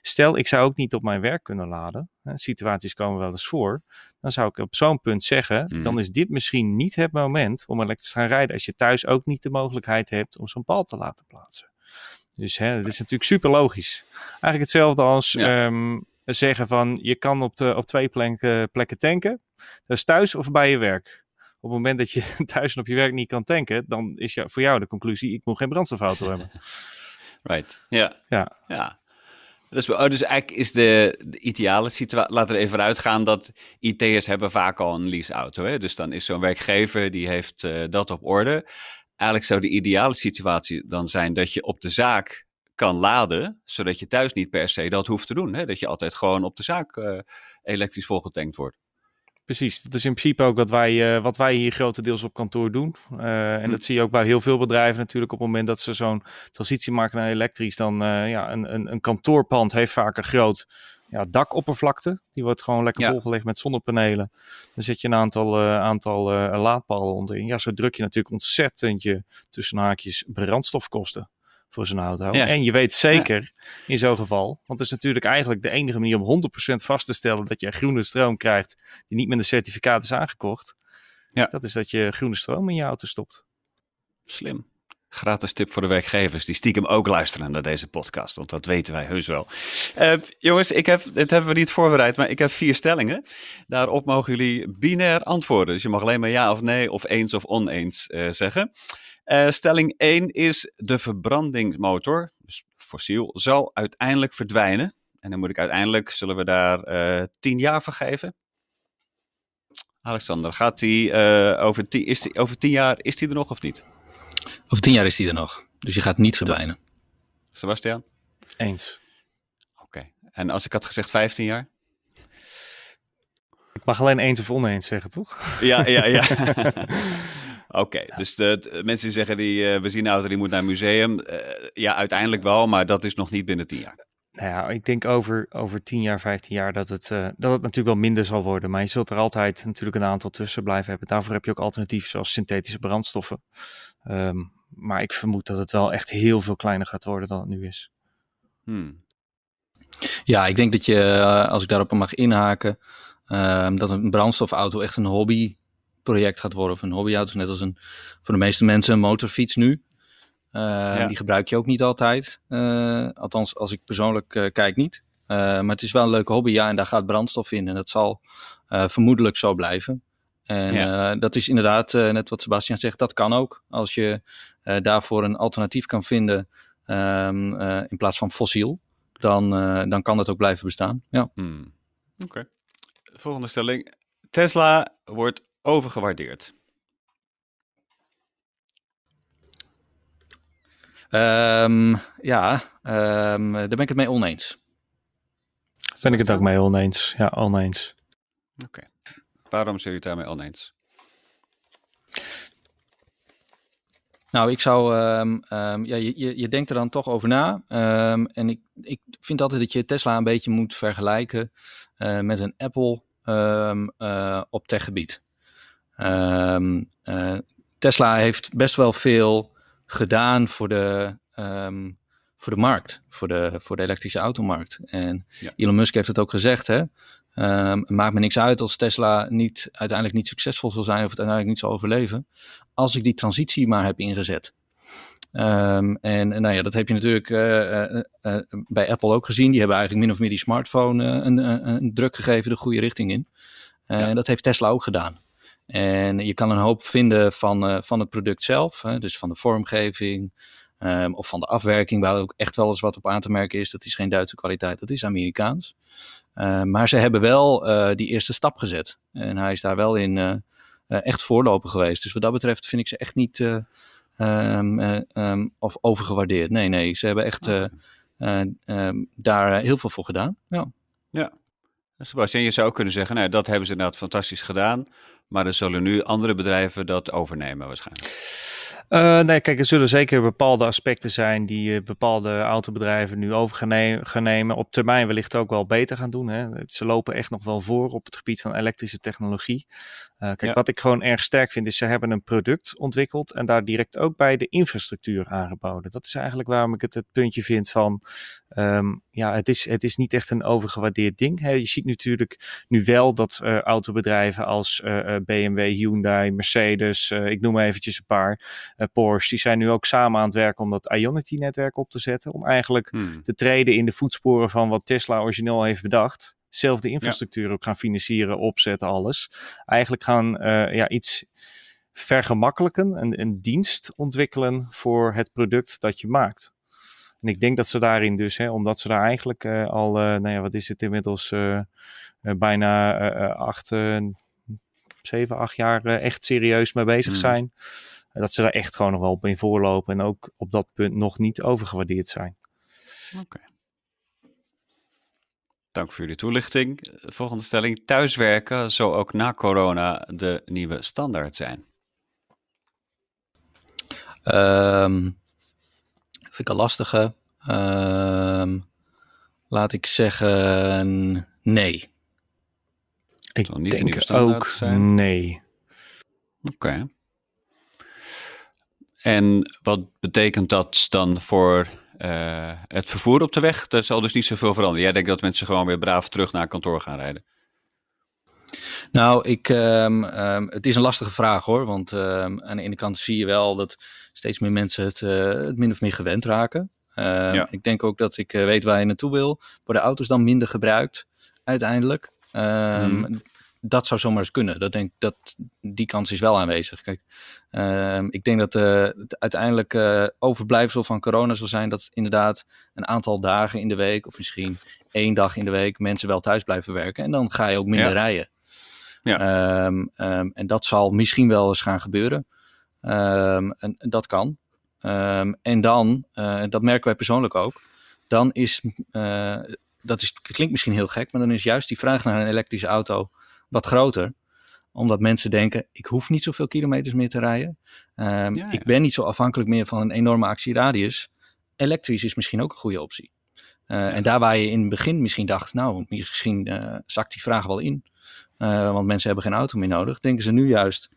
Stel, ik zou ook niet op mijn werk kunnen laden. Hè, situaties komen wel eens voor. Dan zou ik op zo'n punt zeggen, mm. dan is dit misschien niet het moment om elektrisch te gaan rijden. Als je thuis ook niet de mogelijkheid hebt om zo'n paal te laten plaatsen. Dus hè, dat is natuurlijk super logisch. Eigenlijk hetzelfde als ja. um, zeggen van je kan op, de, op twee plekken, plekken tanken. Dat is thuis of bij je werk. Op het moment dat je thuis en op je werk niet kan tanken, dan is ja, voor jou de conclusie: ik moet geen brandstofauto hebben. Right, ja. Ja. ja. Dus, oh, dus eigenlijk is de, de ideale situatie, laten we even uitgaan dat IT'ers hebben vaak al een leaseauto. Hè? Dus dan is zo'n werkgever, die heeft uh, dat op orde eigenlijk zou de ideale situatie dan zijn dat je op de zaak kan laden, zodat je thuis niet per se dat hoeft te doen. Hè? Dat je altijd gewoon op de zaak uh, elektrisch volgetankt wordt. Precies, dat is in principe ook wat wij, uh, wat wij hier grotendeels op kantoor doen. Uh, en Hm. dat zie je ook bij heel veel bedrijven natuurlijk. Op het moment dat ze zo'n transitie maken naar elektrisch, dan ja, een, een, een kantoorpand heeft vaak een groot ja, dakoppervlakte. Die wordt gewoon lekker Ja. volgelegd met zonnepanelen. Dan zet je een aantal, uh, aantal uh, laadpalen onderin. Ja, zo druk je natuurlijk ontzettend je tussen haakjes brandstofkosten voor zo'n auto. Ja. En je weet zeker in zo'n geval, want het is natuurlijk eigenlijk de enige manier om 100% vast te stellen dat je groene stroom krijgt die niet met een certificaat is aangekocht. Ja. Dat is dat je groene stroom in je auto stopt. Slim. Gratis tip voor de werkgevers die stiekem ook luisteren naar deze podcast, want dat weten wij heus wel. Eh, jongens, ik heb, dit hebben we niet voorbereid, maar ik heb vier stellingen. Daarop mogen jullie binair antwoorden. Dus je mag alleen maar ja of nee of eens of oneens eh, zeggen. Eh, stelling 1 is de verbrandingsmotor, dus fossiel, zal uiteindelijk verdwijnen. En dan moet ik uiteindelijk, zullen we daar 10 jaar voor geven? Alexander, gaat die, over, tien, is die over 10 jaar, is die er nog of niet? Over tien jaar is die er nog. Dus je gaat niet verdwijnen. Sebastian? Eens. Oké. En als ik had gezegd 15 jaar? Ik mag alleen eens of oneens zeggen, toch? Ja, ja, ja. Oké, dus de, de mensen die zeggen die, uh, we zien een auto die moet naar een museum. Uh, ja, uiteindelijk wel, maar dat is nog niet binnen 10 jaar. Nou ja, ik denk over, over 10 jaar, 15 jaar dat het, uh, dat het natuurlijk wel minder zal worden. Maar je zult er altijd natuurlijk een aantal tussen blijven hebben. Daarvoor heb je ook alternatieven zoals synthetische brandstoffen. Um, maar ik vermoed dat het wel echt heel veel kleiner gaat worden dan het nu is. Hmm. Ja, ik denk dat je, uh, als ik daarop mag inhaken, uh, dat een brandstofauto echt een hobbyproject gaat worden. Of een hobbyauto, net als een, voor de meeste mensen een motorfiets nu. Uh, ja. Die gebruik je ook niet altijd. Uh, althans, als ik persoonlijk uh, kijk niet. maar het is wel een leuke hobby, ja, en daar gaat brandstof in. En dat zal vermoedelijk zo blijven. En ja. dat is inderdaad, net wat Sebastian zegt, dat kan ook. Als je daarvoor een alternatief kan vinden um, in plaats van fossiel, dan, dan kan dat ook blijven bestaan. Ja. Hmm. Oké. Okay. Volgende stelling. Tesla wordt overgewaardeerd. Um, ja, um, daar ben ik het mee oneens. Ben ik het ook mee oneens. Ja, oneens. Oké. Okay. Waarom zijn jullie het daarmee oneens? Nou, ik zou, um, ja, je, je denkt er dan toch over na. en ik, ik vind altijd dat je Tesla een beetje moet vergelijken uh, met een Apple uh, op techgebied. Uh, Tesla heeft best wel veel gedaan voor de, voor de markt, voor de, voor de elektrische automarkt. En ja. Elon Musk heeft het ook gezegd, hè. Um, het maakt me niks uit als Tesla niet, uiteindelijk niet succesvol zal zijn of het uiteindelijk niet zal overleven, als ik die transitie maar heb ingezet. Um, en nou ja, dat heb je natuurlijk uh, uh, uh, bij Apple ook gezien. Die hebben eigenlijk min of meer die smartphone een, een, druk gegeven de goede richting in. Ja. En dat heeft Tesla ook gedaan. En je kan een hoop vinden van, van het product zelf, hè, dus van de vormgeving um, of van de afwerking, waar ook echt wel eens wat op aan te merken is. Dat is geen Duitse kwaliteit, dat is Amerikaans. Uh, maar ze hebben wel uh, die eerste stap gezet. En hij is daar wel in echt voorloper geweest. Dus wat dat betreft vind ik ze echt niet um, um, of overgewaardeerd. Nee, nee, ze hebben echt okay. daar heel veel voor gedaan. Ja. ja. Sebastian, je zou kunnen zeggen, nou, dat hebben ze inderdaad fantastisch gedaan. Maar er zullen nu andere bedrijven dat overnemen waarschijnlijk. Uh, nee, kijk, er zullen zeker bepaalde aspecten zijn die uh, bepaalde autobedrijven nu over gaan, nemen. Op termijn wellicht ook wel beter gaan doen. Hè. Ze lopen echt nog wel voor op het gebied van elektrische technologie. Uh, kijk, ja. wat ik gewoon erg sterk vind, is ze hebben een product ontwikkeld en daar direct ook bij de infrastructuur aangeboden. Dat is eigenlijk waarom ik het het puntje vind van, um, ja, het is, het is niet echt een overgewaardeerd ding. Je ziet natuurlijk nu wel dat uh, autobedrijven als uh, BMW, Hyundai, Mercedes, ik noem maar eventjes een paar, Porsche, die zijn nu ook samen aan het werken om dat Ionity-netwerk op te zetten. Om eigenlijk hmm. te treden in de voetsporen van wat Tesla origineel heeft bedacht. Zelf de infrastructuur ja. ook gaan financieren, opzetten, alles. Eigenlijk gaan uh, ja, iets vergemakkelijken, een, een dienst ontwikkelen voor het product dat je maakt. En ik denk dat ze daarin dus, hè, omdat ze daar eigenlijk uh, al, uh, nou ja, wat is het inmiddels, uh, bijna acht, zeven, acht jaar echt serieus mee bezig Hmm. zijn. Dat ze daar echt gewoon nog wel op in voorlopen en ook op dat punt nog niet overgewaardeerd zijn. Oké. Dank voor jullie toelichting. Volgende stelling. Thuiswerken zou ook na corona de nieuwe standaard zijn. Um, vind ik een lastige. Um, laat ik zeggen nee. Ik niet denk ook nee. Oké. Okay. En wat betekent dat dan voor uh, het vervoer op de weg? Er zal dus niet zoveel veranderen. Jij denkt dat mensen gewoon weer braaf terug naar kantoor gaan rijden? Nou, ik, um, um, het is een lastige vraag hoor. Want um, aan de ene kant zie je wel dat steeds meer mensen het, uh, het min of meer gewend raken. Ja. Ik denk ook dat ik uh, weet waar je naartoe wil. Worden auto's dan minder gebruikt uiteindelijk? Mm dat zou zomaar eens kunnen. Dat denk, dat, die kans is wel aanwezig. Kijk, uh, ik denk dat uh, het uiteindelijk uh, overblijfsel van corona zal zijn dat inderdaad een aantal dagen in de week, of misschien één dag in de week, mensen wel thuis blijven werken. En dan ga je ook minder ja. rijden. Ja. Um, um, en dat zal misschien wel eens gaan gebeuren. Um, en, en, dat kan. en dan, uh, dat merken wij persoonlijk ook, dan is, dat is, klinkt misschien heel gek, maar dan is juist die vraag naar een elektrische auto wat groter omdat mensen denken, ik hoef niet zoveel kilometers meer te rijden. Um, ja, ja. Ik ben niet zo afhankelijk meer van een enorme actieradius. Elektrisch is misschien ook een goede optie. Uh, ja. En daar waar je in het begin misschien dacht, nou, misschien uh, zakt die vraag wel in. Uh, want mensen hebben geen auto meer nodig. Denken ze nu juist,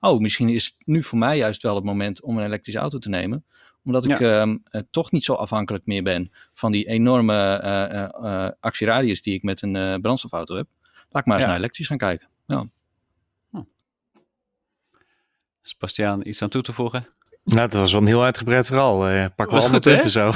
oh, misschien is nu voor mij juist wel het moment om een elektrische auto te nemen. Omdat ik um, toch niet zo afhankelijk meer ben van die enorme actieradius die ik met een brandstofauto heb. Laat ik maar eens ja. naar elektrisch gaan kijken. Ja. Hm. Sebastiaan, iets aan toe te voegen? Nou, dat was wel een heel uitgebreid verhaal. Uh, pak wel alle punten zo.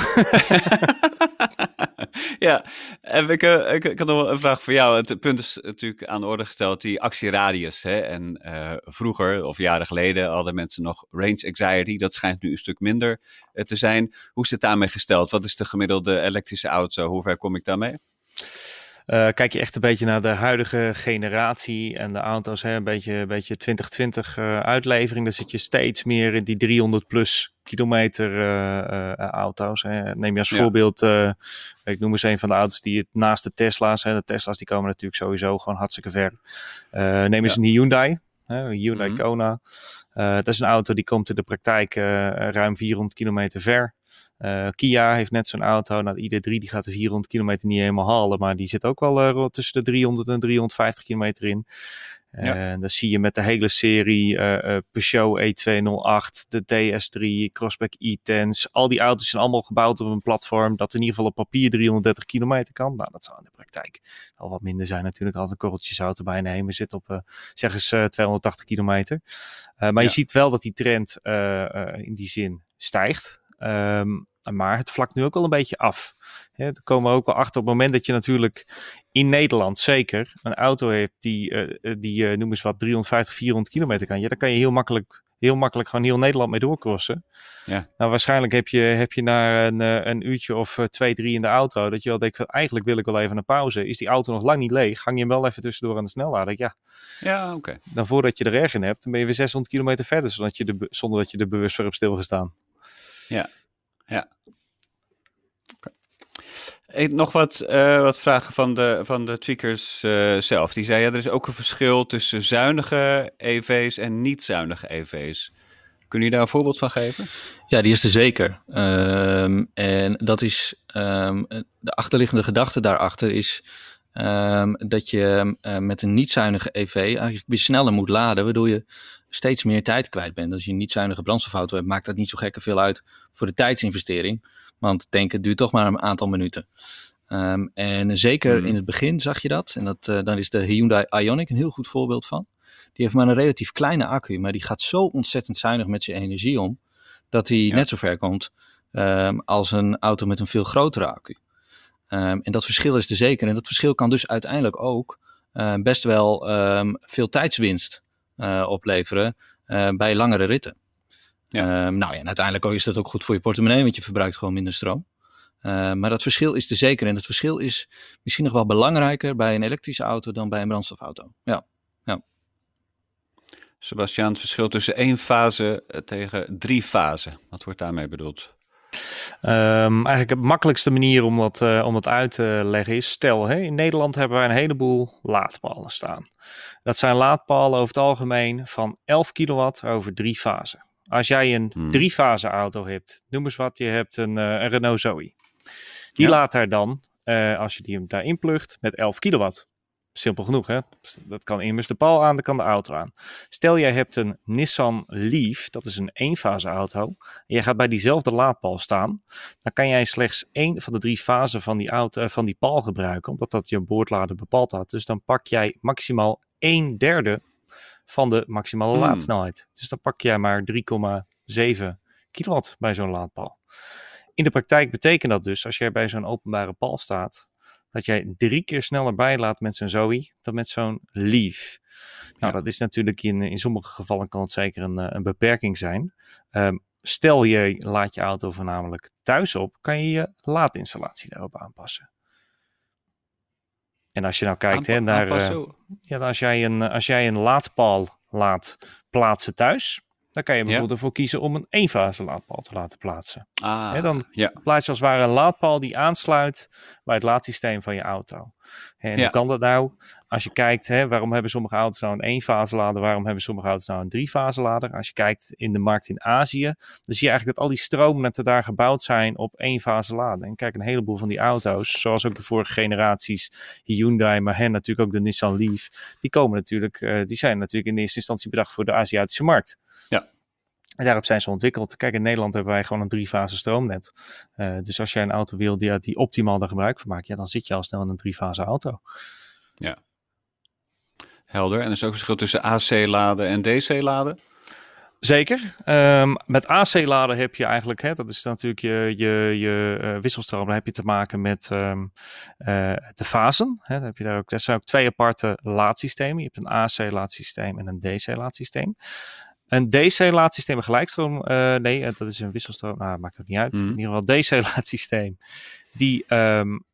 ja, en ik, ik, ik had nog een vraag voor jou. Het punt is natuurlijk aan de orde gesteld, die actieradius. Hè? En uh, vroeger, of jaren geleden, hadden mensen nog range anxiety. Dat schijnt nu een stuk minder uh, te zijn. Hoe is het daarmee gesteld? Wat is de gemiddelde elektrische auto? Hoe ver kom ik daarmee? Uh, kijk je echt een beetje naar de huidige generatie en de auto's, hè, een beetje, een beetje 2020 uh, uitlevering, dan zit je steeds meer in die 300 plus kilometer uh, auto's. Hè. Neem je als ja. voorbeeld, ik noem eens een van de auto's die het naast de Tesla's, hè, de Tesla's die komen natuurlijk sowieso gewoon hartstikke ver. neem eens ja. een Hyundai, hè, Hyundai mm-hmm. Kona. dat is een auto die komt in de praktijk ruim 400 kilometer ver. Uh, Kia heeft net zo'n auto. Nou, de ID3 die gaat de 400 kilometer niet helemaal halen. Maar die zit ook wel uh, tussen de 300 en 350 kilometer in. Ja. En dan zie je met de hele serie uh, Peugeot E208, de DS3, Crossback e-Tens. Al die auto's zijn allemaal gebouwd op een platform dat in ieder geval op papier 330 kilometer kan. Nou, dat zou in de praktijk wel wat minder zijn natuurlijk. Als een korreltje zout erbij nemen zit op, zeg eens, 280 kilometer. maar ja. je ziet wel dat die trend in die zin stijgt. Um, maar het vlakt nu ook wel een beetje af. Er komen we ook wel achter op het moment dat je natuurlijk in Nederland zeker een auto hebt die, uh, die uh, noem eens wat, 350, 400 kilometer kan. Ja, daar kan je heel makkelijk, heel makkelijk gewoon heel Nederland mee doorcrossen. Ja. Nou, waarschijnlijk heb je, heb je na een, een uurtje of twee, drie in de auto, dat je wel denkt, eigenlijk wil ik wel even een pauze. Is die auto nog lang niet leeg? Hang je hem wel even tussendoor aan de snellader? Ja, ja oké. Okay. Dan voordat je er erg in hebt, dan ben je weer 600 kilometer verder, zonder dat je, de, zonder dat je er bewust voor hebt stilgestaan. Ja, ja. Nog wat, uh, wat vragen van de, van de tweakers uh, zelf. Die zei, ja, er is ook een verschil tussen zuinige EV's en niet zuinige EV's. Kun je daar een voorbeeld van geven? Ja, die is er zeker. Um, en dat is um, de achterliggende gedachte daarachter is um, dat je met een niet zuinige EV eigenlijk weer sneller moet laden, waardoor je steeds meer tijd kwijt bent. Als je een niet zuinige brandstofauto hebt, maakt dat niet zo gekke veel uit voor de tijdsinvestering. Want tanken duurt toch maar een aantal minuten. Um, en zeker mm. in het begin zag je dat. En dat, uh, dan is de Hyundai Ioniq een heel goed voorbeeld van. Die heeft maar een relatief kleine accu, maar die gaat zo ontzettend zuinig met zijn energie om, dat hij ja. net zo ver komt um, als een auto met een veel grotere accu. Um, en dat verschil is er zeker. En dat verschil kan dus uiteindelijk ook uh, best wel veel tijdswinst opleveren uh, bij langere ritten. Ja. Uh, nou ja, en uiteindelijk is dat ook goed voor je portemonnee, want je verbruikt gewoon minder stroom. maar dat verschil is er zeker. En dat verschil is misschien nog wel belangrijker bij een elektrische auto dan bij een brandstofauto. Ja. ja. Sebastiaan, het verschil tussen één fase tegen drie fasen. Wat wordt daarmee bedoeld? Um, eigenlijk de makkelijkste manier om dat, uh, om dat uit te leggen is, stel hè, in Nederland hebben wij een heleboel laadpalen staan. Dat zijn laadpalen over het algemeen van 11 kilowatt over drie fasen. Als jij een hmm. drie fase auto hebt, noem eens wat, je hebt een, uh, een Renault Zoe. Die ja. laat daar dan, uh, als je die hem daarin plugt, met 11 kilowatt. Simpel genoeg, hè? Dat kan immers de paal aan, dat kan de auto aan. Stel, jij hebt een Nissan Leaf, dat is een eenfase auto. En jij gaat bij diezelfde laadpaal staan. Dan kan jij slechts één van de drie fasen van die, auto, uh, van die paal gebruiken, omdat dat je boordlader bepaald had. Dus dan pak jij maximaal een derde van de maximale hmm. laadsnelheid. Dus dan pak jij maar 3,7 kilowatt bij zo'n laadpaal. In de praktijk betekent dat dus, als jij bij zo'n openbare paal staat, dat jij drie keer sneller bijlaat met zo'n Zoe dan met zo'n Leaf. Nou, dat is natuurlijk in, in sommige gevallen kan het zeker een, eh, een beperking zijn. Um, stel je laat je auto voornamelijk thuis op, kan je je laadinstallatie daarop aanpassen. En als je nou kijkt hè, naar. Uh, ja, als jij, een, als jij een laadpaal laat plaatsen thuis, dan kan je bijvoorbeeld ervoor kiezen om een eenfase laadpaal te laten plaatsen. Ah, dan ja. plaats je als het ware een laadpaal die aansluit bij het laadsysteem van je auto. En ja. hoe kan dat nou? Als je kijkt, hè, waarom hebben sommige auto's nou een eenfase lader, waarom hebben sommige auto's nou een driefase lader? Als je kijkt in de markt in Azië, dan zie je eigenlijk dat al die stroomnetten daar gebouwd zijn op eenfase laden. En kijk, een heleboel van die auto's, zoals ook de vorige generaties, Hyundai, maar hen natuurlijk ook de Nissan Leaf, die komen natuurlijk, uh, die zijn natuurlijk in eerste instantie bedacht voor de Aziatische markt. Ja. En daarop zijn ze ontwikkeld. Kijk, in Nederland hebben wij gewoon een driefase stroomnet. Uh, dus als jij een auto wil die, die optimaal daar gebruik van maakt, ja, dan zit je al snel in een driefase auto. Ja. Helder. En er is ook verschil tussen AC-laden en DC-laden? Zeker. Um, met AC-laden heb je eigenlijk, hè, dat is natuurlijk je, je, je uh, wisselstroom, dan heb je te maken met um, uh, de fasen. Hè, dan heb je daar ook, dat zijn ook twee aparte laadsystemen. Je hebt een AC-laadsysteem en een DC-laadsysteem. Een DC-laadsysteem, een gelijkstroom, uh, nee, dat is een wisselstroom, nou, maakt ook niet uit. Mm. In ieder geval, DC-laadsysteem, die, um,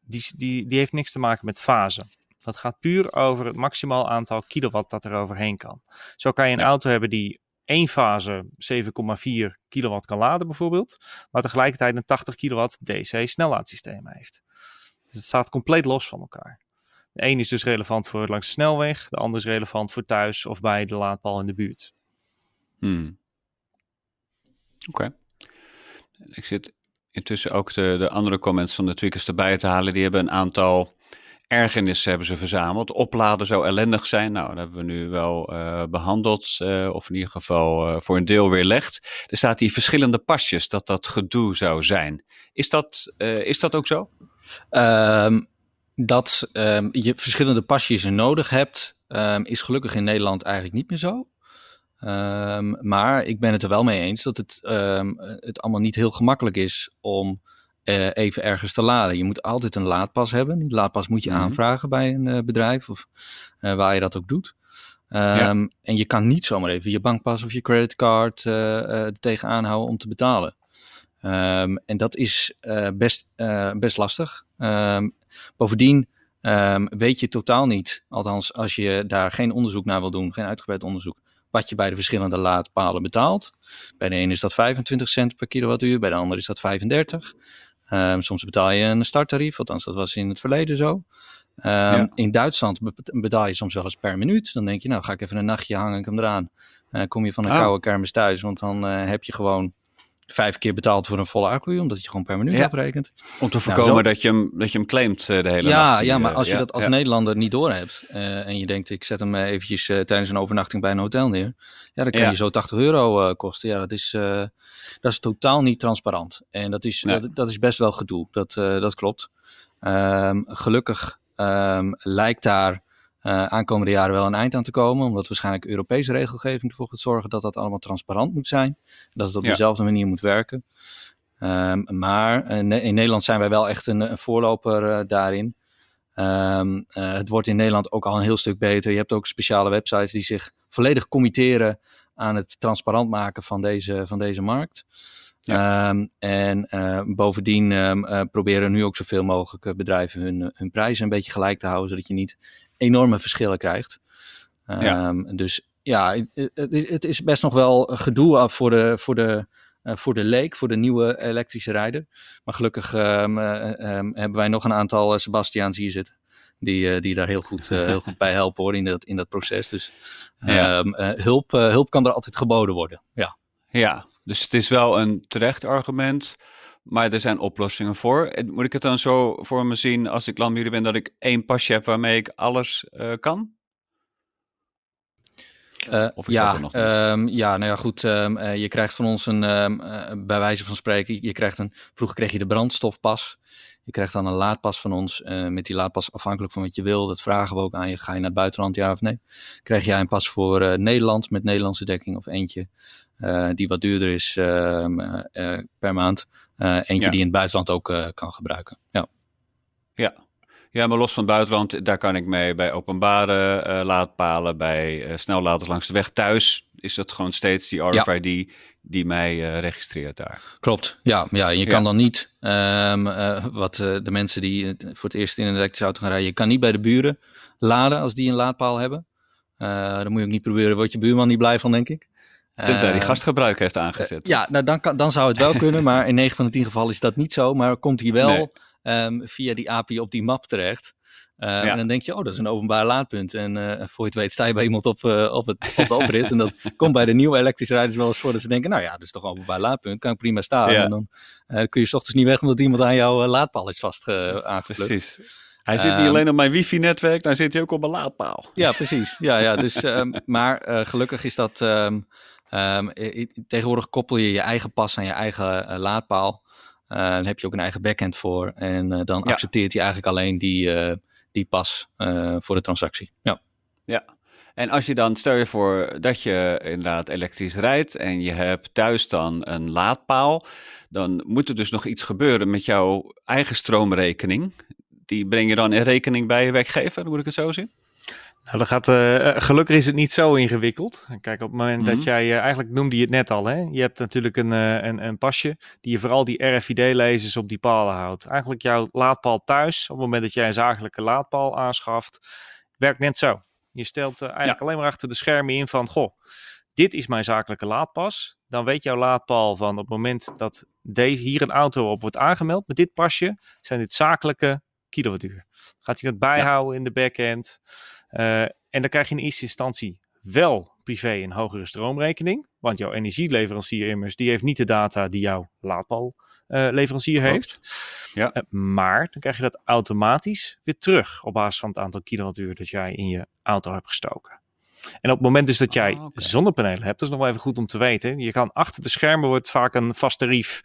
die, die, die heeft niks te maken met fase. Dat gaat puur over het maximaal aantal kilowatt dat er overheen kan. Zo kan je een ja. auto hebben die één fase 7,4 kilowatt kan laden bijvoorbeeld, maar tegelijkertijd een 80 kilowatt DC snellaadssysteem heeft. Dus het staat compleet los van elkaar. De een is dus relevant voor langs de snelweg, de ander is relevant voor thuis of bij de laadpaal in de buurt. Hmm. Oké. Ik zit intussen ook de, de andere comments van de tweakers erbij te halen. Die hebben een aantal ergernissen hebben ze verzameld. Opladen zou ellendig zijn. Nou, dat hebben we nu wel uh, behandeld. Uh, of in ieder geval uh, voor een deel weerlegd. Er staat hier verschillende pasjes dat dat gedoe zou zijn. Is dat, is dat ook zo? Um, dat um, je verschillende pasjes nodig hebt, um, is gelukkig in Nederland eigenlijk niet meer zo. Um, maar ik ben het er wel mee eens dat het, um, het allemaal niet heel gemakkelijk is om uh, even ergens te laden. Je moet altijd een laadpas hebben. Die laadpas moet je mm -hmm. aanvragen bij een uh, bedrijf of uh, waar je dat ook doet. Um, ja. En je kan niet zomaar even je bankpas of je creditcard tegenaan houden om te betalen. en dat is best, best lastig. bovendien weet je totaal niet, althans als je daar geen onderzoek naar wil doen, geen uitgebreid onderzoek, wat je bij de verschillende laadpalen betaalt. Bij de ene is dat 25 cent per kilowattuur, bij de andere is dat 35. Um, soms betaal je een starttarief, althans dat was in het verleden zo. Um, ja. In Duitsland betaal je soms wel eens per minuut. Dan denk je, nou ga ik even een nachtje hangen, ik hem eraan. Uh, kom je van een oh. koude kermis thuis, want dan uh, heb je gewoon vijf keer betaald voor een volle accu, omdat je gewoon per minuut ja. afrekent. Om te voorkomen nou, dat, je hem, dat je hem claimt uh, de hele ja, nacht. Ja, maar als je ja, dat als Nederlander niet doorhebt uh, en je denkt, ik zet hem eventjes uh, tijdens een overnachting bij een hotel neer, ja, dan kan je zo 80 euro kosten. Ja, dat is, dat is totaal niet transparant. En dat is, nee. dat, dat, is best wel gedoe, dat, dat klopt. Um, gelukkig um, lijkt daar uh, aankomende jaren wel een eind aan te komen. Omdat waarschijnlijk Europese regelgeving ervoor gaat zorgen dat dat allemaal transparant moet zijn. Dat het op ja. dezelfde manier moet werken. Um, maar in, in, Nederland zijn wij wel echt een, een voorloper uh, daarin. Um, uh, het wordt in Nederland ook al een heel stuk beter. Je hebt ook speciale websites die zich volledig committeren aan het transparant maken van deze, van deze markt. Ja. Um, en uh, bovendien um, uh, proberen nu ook zoveel mogelijk bedrijven hun, hun prijzen een beetje gelijk te houden, zodat je niet enorme verschillen krijgt. Um, ja. Dus ja, het, het, is best nog wel gedoe voor de, voor de voor de leek, voor de nieuwe elektrische rijder. Maar gelukkig ehm, ehm, hebben wij nog een aantal Sebastiaans hier zitten. Die, die daar heel goed, heel goed bij helpen hoor, in, dat, in dat proces. Dus hulp, hulp kan er altijd geboden worden. Ja. ja, dus het is wel een terecht argument. Maar er zijn oplossingen voor. Moet ik het dan zo voor me zien als ik landmuur ben dat ik één pasje heb waarmee ik alles kan? Uh, of is ja, dat er nog um, ja, nou ja, goed. Um, uh, je krijgt van ons een, um, uh, bij wijze van spreken, je krijgt een, vroeger kreeg je de brandstofpas. Je krijgt dan een laadpas van ons. met die laadpas, afhankelijk van wat je wil, dat vragen we ook aan je. Ga je naar het buitenland, ja of nee? Krijg jij een pas voor Nederland met Nederlandse dekking of eentje die wat duurder is per maand. Eentje die je in het buitenland ook kan gebruiken. Ja. Ja, ja, maar los van het buitenland, daar kan ik mee bij openbare uh, laadpalen, bij uh, snelladers langs de weg. Thuis is dat gewoon steeds die RFID die mij uh, registreert daar. Klopt, ja. ja je kan dan niet, um, wat de mensen die voor het eerst in een elektrische auto gaan rijden, je kan niet bij de buren laden als die een laadpaal hebben. dan moet je ook niet proberen, wordt je buurman niet blij van, denk ik. Tenzij die gastgebruik heeft aangezet. ja, nou dan, kan, dan zou het wel kunnen, maar in 9 van de 10 gevallen is dat niet zo. Maar komt hij wel... Nee um, via die API op die map terecht. Uh, En dan denk je, oh, dat is een openbaar laadpunt. En uh, voor je het weet sta je bij iemand op, uh, op, het, op de oprit. en dat komt bij de nieuwe elektrische rijders wel eens voor dat ze denken, nou ja, dat is toch een openbaar laadpunt, kan ik prima staan. En dan kun je s ochtends niet weg omdat iemand aan jouw laadpaal is vast aangeplukt. Precies. Hij zit niet ehm, alleen op mijn wifi-netwerk, dan zit hij ook op mijn laadpaal. Ja, precies. Ja, ja, dus, um, maar gelukkig is dat... Um, tegenwoordig koppel je je eigen pas aan je eigen laadpaal. Uh, dan heb je ook een eigen backend voor. En uh, dan accepteert hij eigenlijk alleen die, die pas voor de transactie. Ja. ja. En als je dan, stel je voor dat je inderdaad elektrisch rijdt en je hebt thuis dan een laadpaal, dan moet er dus nog iets gebeuren met jouw eigen stroomrekening. Die breng je dan in rekening bij je werkgever, moet ik het zo zien? Nou, dat gaat, uh, gelukkig is het niet zo ingewikkeld. Kijk, op het moment dat mhm. jij, uh, eigenlijk noemde je het net al, hè? je hebt natuurlijk een, uh, een, een, pasje die je vooral die RFID-lezers op die palen houdt. Eigenlijk jouw laadpaal thuis, op het moment dat jij een zakelijke laadpaal aanschaft, werkt net zo. Je stelt eigenlijk alleen maar achter de schermen in van, goh, dit is mijn zakelijke laadpas. Dan weet jouw laadpaal van op het moment dat deze, hier een auto op wordt aangemeld met dit pasje, zijn dit zakelijke kilowattuur. Gaat hij dat bijhouden in de backend? Uh, en dan krijg je in eerste instantie wel privé een hogere stroomrekening. Want jouw energieleverancier immers, die heeft niet de data die jouw laadpaalleverancier uh, heeft. Ja. Uh, maar dan krijg je dat automatisch weer terug op basis van het aantal kilowattuur dat jij in je auto hebt gestoken. En op het moment dus dat jij oh, zonnepanelen hebt, dat is nog wel even goed om te weten. Je kan achter de schermen wordt vaak een vast tarief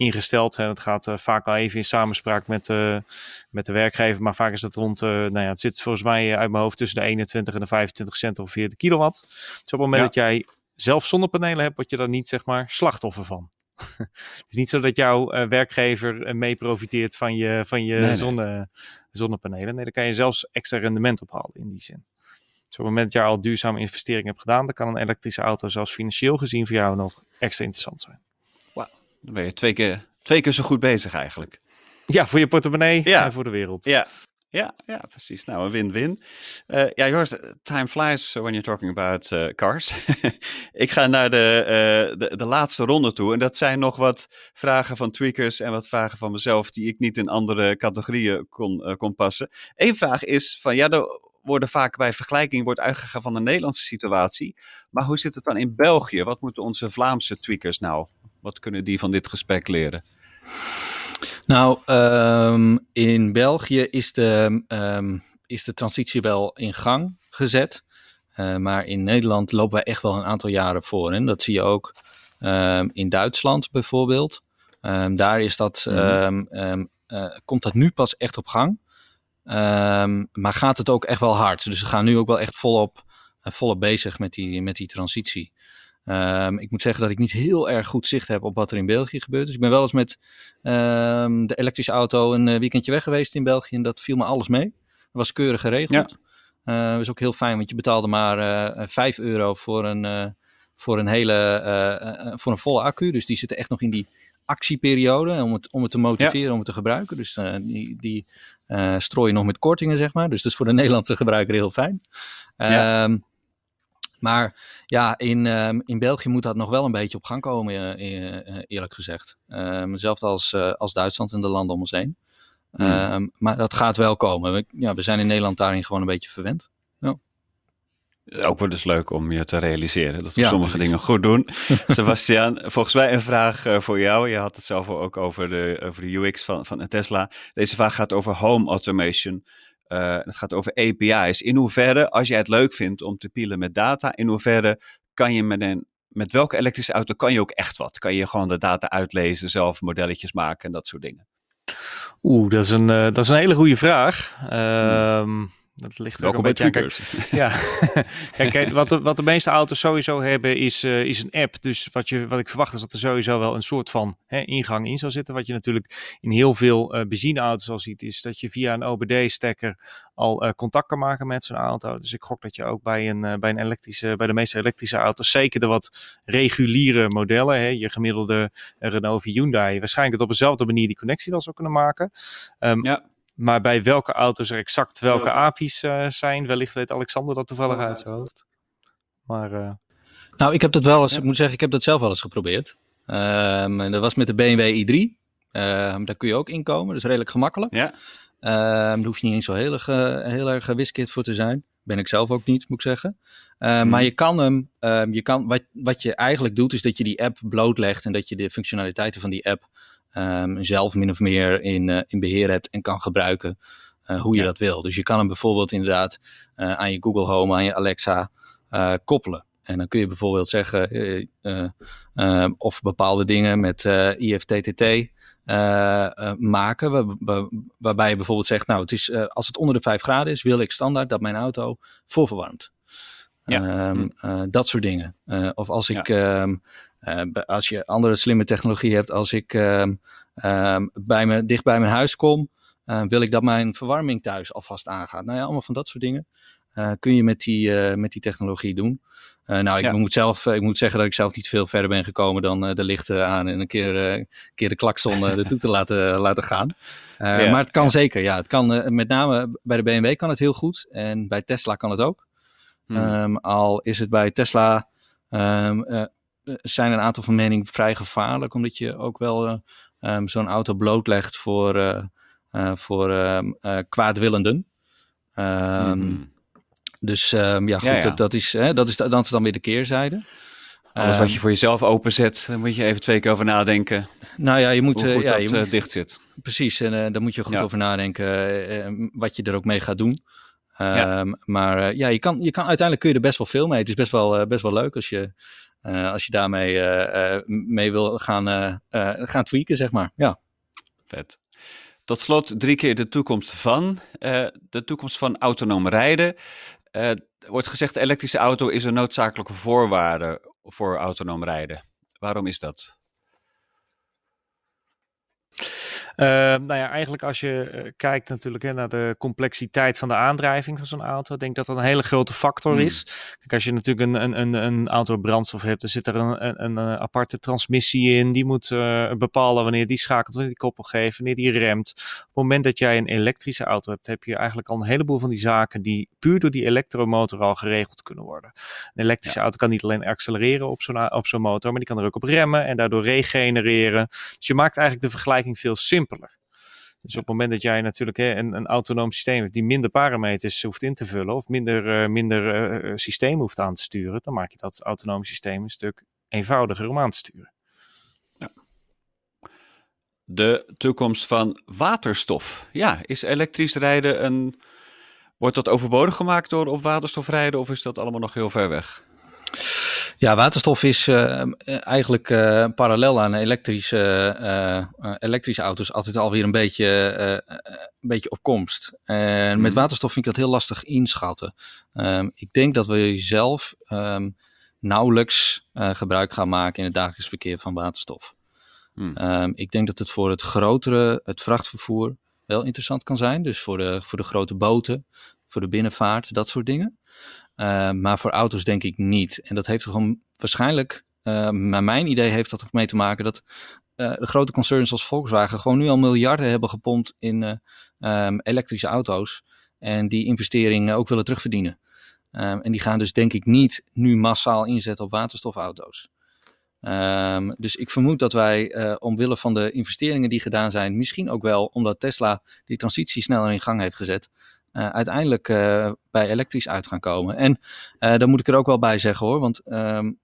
ingesteld. En het gaat uh, vaak al even in samenspraak met, uh, met de werkgever. Maar vaak is dat rond, uh, nou ja, het zit volgens mij uit mijn hoofd tussen de 21 en de 25 cent ongeveer de kilowatt. Dus op het moment dat jij zelf zonnepanelen hebt, word je daar niet zeg maar slachtoffer van. het is niet zo dat jouw werkgever mee profiteert van je, van je zonne, zonnepanelen. Nee, daar kan je zelfs extra rendement ophalen in die zin. Op het moment dat je al duurzame investeringen hebt gedaan, dan kan een elektrische auto zelfs financieel gezien voor jou nog extra interessant zijn. Wauw, dan ben je twee keer, twee keer zo goed bezig eigenlijk. Ja, voor je portemonnee ja. en voor de wereld. Ja, ja, ja, precies. Nou, een win-win. Uh, ja, Joost, time flies when you're talking about uh, cars. ik ga naar de, uh, de, de, laatste ronde toe. En dat zijn nog wat vragen van tweakers en wat vragen van mezelf die ik niet in andere categorieën kon, kon passen. Eén vraag is van, ja, de worden vaak bij vergelijking wordt uitgegaan van de Nederlandse situatie. Maar hoe zit het dan in België? Wat moeten onze Vlaamse tweakers nou? Wat kunnen die van dit gesprek leren? Nou, um, in België is de, um, is de transitie wel in gang gezet. Uh, maar in Nederland lopen wij echt wel een aantal jaren voor. En dat zie je ook um, in Duitsland bijvoorbeeld. daar is dat, mm uh, komt dat nu pas echt op gang. Um, maar gaat het ook echt wel hard? Dus we gaan nu ook wel echt volop, uh, volop bezig met die, met die transitie. Um, ik moet zeggen dat ik niet heel erg goed zicht heb op wat er in België gebeurt. Dus ik ben wel eens met um, de elektrische auto een uh, weekendje weg geweest in België. En dat viel me alles mee. Dat was keurig geregeld. Ja. Uh, dat was ook heel fijn, want je betaalde maar uh, 5 euro voor een, voor een hele voor een volle accu. Dus die zitten echt nog in die actieperiode om het, om het te motiveren om het te gebruiken. Dus uh, die, die uh, strooi je nog met kortingen, zeg maar. Dus dat is voor de Nederlandse gebruiker heel fijn. Ja. Um, Maar ja, in, ehm, in België moet dat nog wel een beetje op gang komen, eerlijk gezegd. Um, hetzelfde als, als Duitsland en de landen om ons heen. Hmm. maar dat gaat wel komen. We, ja, we zijn in Nederland daarin gewoon een beetje verwend. Ook wel eens leuk om je te realiseren dat we sommige dingen goed doen. Sebastian, volgens mij een vraag voor jou. Je had het zelf ook over de, over de UX van, van Tesla. Deze vraag gaat over home automation. Uh, het gaat over API's. In hoeverre, als jij het leuk vindt om te pielen met data, in hoeverre kan je met een met welke elektrische auto kan je ook echt wat? Kan je gewoon de data uitlezen, zelf modelletjes maken en dat soort dingen? Oeh, dat is een, uh, dat is een hele goede vraag. Um, dat ligt ook een beetje aan. Ja, kijk, wat, de, wat de meeste auto's sowieso hebben is, uh, is een app. Dus wat, je, wat ik verwacht is dat er sowieso wel een soort van hè, ingang in zal zitten. Wat je natuurlijk in heel veel uh, benzineauto's al ziet, is dat je via een OBD-stekker al uh, contact kan maken met zo'n auto. Dus ik gok dat je ook bij, een, bij, een elektrische, bij de meeste elektrische auto's, zeker de wat reguliere modellen, hè, je gemiddelde Renault Hyundai, waarschijnlijk het op dezelfde manier die connectie wel zou kunnen maken. Um, ja. Maar bij welke auto's er exact welke API's uh, zijn, wellicht weet Alexander dat toevallig uit zijn hoofd. Maar, uh... Nou, ik heb dat wel eens, ik moet zeggen, ik heb dat zelf wel eens geprobeerd. Um, en dat was met de BMW i3. Um, daar kun je ook inkomen, dat is redelijk gemakkelijk. Ja. Um, daar hoef je niet eens zo heel erg, uh, heel erg wiskit voor te zijn. Ben ik zelf ook niet, moet ik zeggen. Uh, Maar je kan hem, je kan, wat, wat je eigenlijk doet, is dat je die app blootlegt en dat je de functionaliteiten van die app um, zelf min of meer in, uh, in beheer hebt en kan gebruiken uh, hoe je dat wil. Dus je kan hem bijvoorbeeld inderdaad uh, aan je Google Home, aan je Alexa koppelen. En dan kun je bijvoorbeeld zeggen of bepaalde dingen met IFTTT maken, waar, waar, waarbij je bijvoorbeeld zegt, nou, het is, als het onder de 5 graden is, wil ik standaard dat mijn auto voorverwarmt. Ja. Um, dat soort dingen. of als ik ja. um, uh, als je andere slimme technologie hebt, als ik uh, uh, bij me, dicht bij mijn huis kom, eh, wil ik dat mijn verwarming thuis alvast aangaat. Nou ja, allemaal van dat soort dingen eh, kun je met die, met die technologie doen. nou, ik, ja. moet zelf, ik moet zeggen dat ik zelf niet veel verder ben gekomen dan de lichten aan en een keer, een keer de klakson ertoe te laten, laten gaan. Ja. Maar het kan zeker, ja. Het kan, met name bij de BMW kan het heel goed en bij Tesla kan het ook. Hmm. Um, al is het bij Tesla um, eh, zijn een aantal van mening vrij gevaarlijk, omdat je ook wel um, zo'n auto blootlegt voor, uh, voor um, kwaadwillenden. Um, mm. Dus ja, goed, ja, ja. Dat, dat, is, hè, dat, is, dat is dan weer de keerzijde. Alles wat je voor jezelf openzet, daar moet je even twee keer over nadenken. Nou ja, je moet... Hoe goed ja, dat je moet, dicht zit. Precies, en uh, daar moet je goed over nadenken wat je er ook mee gaat doen. Ja. Maar uh, ja, je kan, je kan, uiteindelijk kun je er best wel veel mee. Het is best wel, best wel leuk als je, uh, als je daarmee mee wil gaan, gaan tweaken, zeg maar. Ja. Vet. Tot slot drie keer de toekomst van. de toekomst van autonoom rijden. er wordt gezegd, elektrische auto is een noodzakelijke voorwaarde voor autonoom rijden. Waarom is dat? Uh, nou ja, eigenlijk als je uh, kijkt natuurlijk hè, naar de complexiteit van de aandrijving van zo'n auto, denk ik dat dat een hele grote factor mm. is. Kijk, als je natuurlijk een, een, een, een auto brandstof hebt, dan zit er een, een, een eh, aparte transmissie in. Die moet uh, bepalen wanneer die schakelt, wanneer die koppel geeft, wanneer die remt. Op het moment dat jij een elektrische auto hebt, heb je eigenlijk al een heleboel van die zaken die puur door die elektromotor al geregeld kunnen worden. Een elektrische ja. auto kan niet alleen accelereren op zo'n op zo'n motor, maar die kan er ook op remmen en daardoor regenereren. Dus je maakt eigenlijk de vergelijking veel simpeler. Dus op het moment dat jij natuurlijk hè, een, een autonoom systeem hebt die minder parameters hoeft in te vullen of minder, uh, minder uh, systeem hoeft aan te sturen, dan maak je dat autonome systeem een stuk eenvoudiger om aan te sturen. Ja. De toekomst van waterstof. Ja, is elektrisch rijden een. Wordt dat overbodig gemaakt door op waterstof rijden of is dat allemaal nog heel ver weg? Ja, waterstof is uh, eigenlijk uh, parallel aan elektrische, uh, elektrische auto's altijd alweer een beetje, een beetje op komst. En mm. met mhm. waterstof vind ik dat heel lastig inschatten. Um, ik denk dat we zelf um, nauwelijks gebruik gaan maken in het dagelijks verkeer van waterstof. Mm. Um, ik denk dat het voor het grotere, het vrachtvervoer, wel interessant kan zijn. Dus voor de, voor de grote boten, voor de binnenvaart, dat soort dingen. Uh, maar voor auto's denk ik niet. En dat heeft er gewoon waarschijnlijk, uh, naar mijn idee, heeft dat mee te maken dat uh, de grote concerns als Volkswagen gewoon nu al miljarden hebben gepompt in um, elektrische auto's. En die investeringen ook willen terugverdienen. Ehm, en die gaan dus denk ik niet nu massaal inzetten op waterstofauto's. Ehm, dus ik vermoed dat wij omwille van de investeringen die gedaan zijn, misschien ook wel omdat Tesla die transitie sneller in gang heeft gezet, uh, uiteindelijk uh, bij elektrisch uit gaan komen. En daar moet ik er ook wel bij zeggen hoor, want um,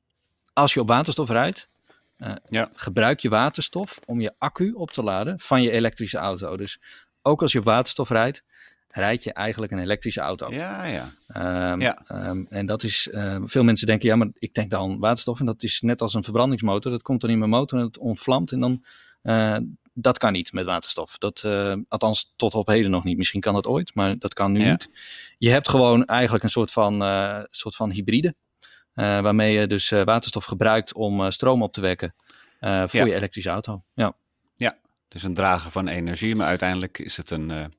als je op waterstof rijdt, ja. gebruik je waterstof om je accu op te laden van je elektrische auto. Dus ook als je op waterstof rijdt, rijd je eigenlijk een elektrische auto. Ja, ja. Um, ja. Um, en dat is, uh, veel mensen denken, ja, maar ik denk dan waterstof en dat is net als een verbrandingsmotor. Dat komt dan in mijn motor en het ontvlamt en dan, uh, dat kan niet met waterstof. Dat, uh, althans, tot op heden nog niet. Misschien kan dat ooit, maar dat kan nu ja. niet. Je hebt gewoon eigenlijk een soort van, soort van hybride, waarmee je dus waterstof gebruikt om stroom op te wekken voor ja. je elektrische auto. Ja. ja, dus een drager van energie, maar uiteindelijk is het een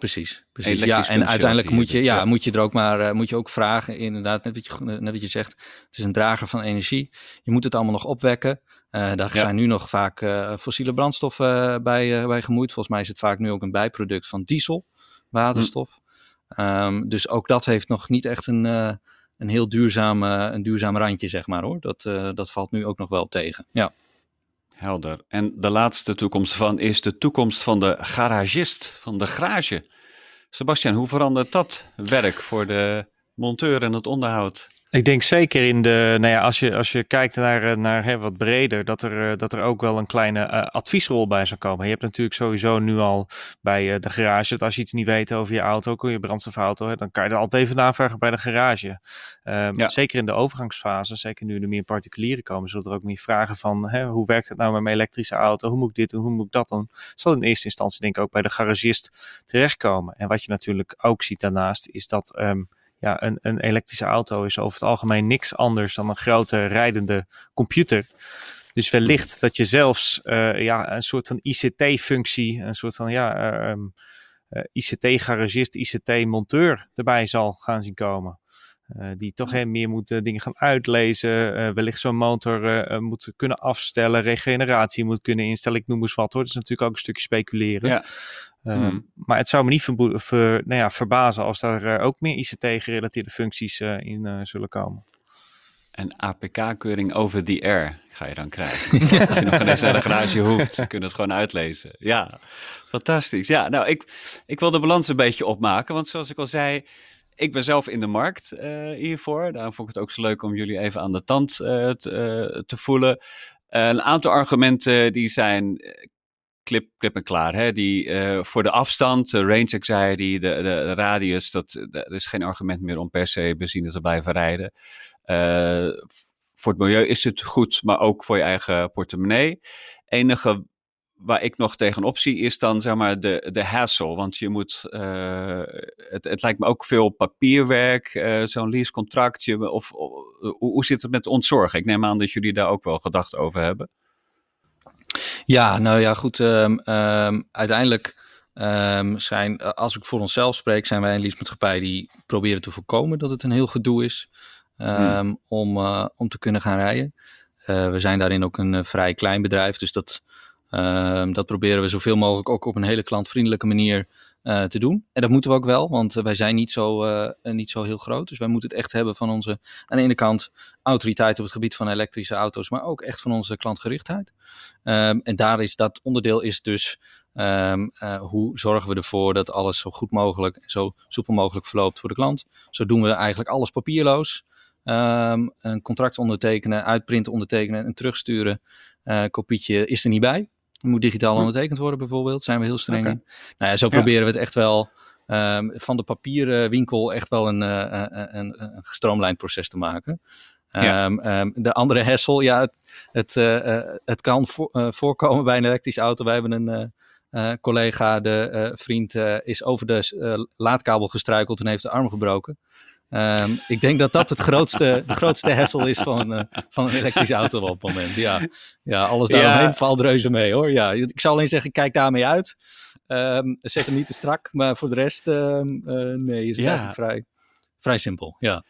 Precies, precies. Ja, en uiteindelijk moet je, ja, moet je er ook maar moet je ook vragen, inderdaad, net wat, je, net wat je zegt. Het is een drager van energie. Je moet het allemaal nog opwekken. Uh, daar ja. zijn nu nog vaak uh, fossiele brandstoffen bij, bij gemoeid. Volgens mij is het vaak nu ook een bijproduct van diesel, waterstof. Hm. Um, dus ook dat heeft nog niet echt een, een heel duurzaam, een duurzaam randje, zeg maar hoor. Dat, dat valt nu ook nog wel tegen. Ja. Helder. En de laatste toekomst van is de toekomst van de garagist, van de garage. Sebastian, hoe verandert dat werk voor de monteur en het onderhoud? Ik denk zeker in de, nou ja, als je, als je kijkt naar, eh, naar hè, wat breder, dat er, eh, dat er ook wel een kleine uh, adviesrol bij zou komen. Je hebt natuurlijk sowieso nu al bij uh, de garage, dat als je iets niet weet over je auto, je brandstofauto, hè, dan kan je er altijd even navragen bij de garage. Um, ja. Zeker in de overgangsfase, zeker nu er meer particulieren komen, zullen er ook meer vragen van, hè, hoe werkt het nou met mijn elektrische auto? Hoe moet ik dit doen? Hoe moet ik dat doen? Zal in eerste instantie denk ik ook bij de garagist terechtkomen. En wat je natuurlijk ook ziet daarnaast, is dat... Um, ja, een, een elektrische auto is over het algemeen niks anders dan een grote rijdende computer. Dus wellicht dat je zelfs uh, ja, een soort van ICT-functie, een soort van ja, uh, um, uh, ICT-garagist, ICT-monteur erbij zal gaan zien komen. Die toch hè, meer moet dingen gaan uitlezen. Wellicht zo'n motor moet kunnen afstellen. Regeneratie moet kunnen instellen. Ik noem eens wat hoor. Dat is natuurlijk ook een stukje speculeren. Ja. Hmm. Maar het zou me niet ver, nou ja, verbazen als daar ook meer ICT-gerelateerde functies in zullen komen. En APK-keuring over the air ga je dan krijgen. Als je nog eens naar de garage hoeft, kun je het gewoon uitlezen. Ja, fantastisch. Ja, nou, ik, ik wil de balans een beetje opmaken. Want zoals ik al zei, ik ben zelf in de markt uh, hiervoor. Daarom vond ik het ook zo leuk om jullie even aan de tand uh, te, uh, te, voelen. een aantal argumenten die zijn klip, klip en klaar. Hè? Die, voor de afstand, de range anxiety, de, de, de radius, dat, de, er is geen argument meer om per se benzine te blijven rijden. voor het milieu is het goed, maar ook voor je eigen portemonnee. Enige waar ik nog tegenop zie, is dan zeg maar de, de hassle. Want je moet, het, het lijkt me ook veel papierwerk, zo'n leasecontractje. Of, of hoe, hoe zit het met ontzorgen? Ik neem aan dat jullie daar ook wel gedacht over hebben. Ja, nou ja, goed. Um, um, uiteindelijk um, zijn, als ik voor onszelf spreek, zijn wij een leasemaatschappij die proberen te voorkomen dat het een heel gedoe is hmm. om, uh, om te kunnen gaan rijden. we zijn daarin ook een vrij klein bedrijf, dus dat dat proberen we zoveel mogelijk ook op een hele klantvriendelijke manier uh, te doen. En dat moeten we ook wel, want wij zijn niet zo, uh, niet zo heel groot. Dus wij moeten het echt hebben van onze, aan de ene kant, autoriteit op het gebied van elektrische auto's, maar ook echt van onze klantgerichtheid. Um, en daar is dat onderdeel is dus uh, hoe zorgen we ervoor dat alles zo goed mogelijk en zo soepel mogelijk verloopt voor de klant. Zo doen we eigenlijk alles papierloos. Um, een contract ondertekenen, uitprinten, ondertekenen en terugsturen. Kopietje is er niet bij. Het moet digitaal ondertekend worden bijvoorbeeld. Zijn we heel streng okay. in. Nou ja, zo proberen we het echt wel um, van de papieren winkel echt wel een, uh, een, een, een gestroomlijnd proces te maken. Ja. Um, um, de andere hessel, ja, het, het, uh, het kan voor, uh, voorkomen bij een elektrische auto. Wij hebben een uh, collega, de vriend, is over de laadkabel gestruikeld en heeft de arm gebroken. Um, ik denk dat dat het grootste, de grootste hessel is van, uh, van een elektrische auto op het moment. Ja, ja alles daaromheen ja. valt reuze mee hoor. Ja, ik zou alleen zeggen, kijk daarmee uit. Um, zet hem niet te strak, maar voor de rest, um, uh, nee, is het ja. eigenlijk vrij, vrij simpel. Ja.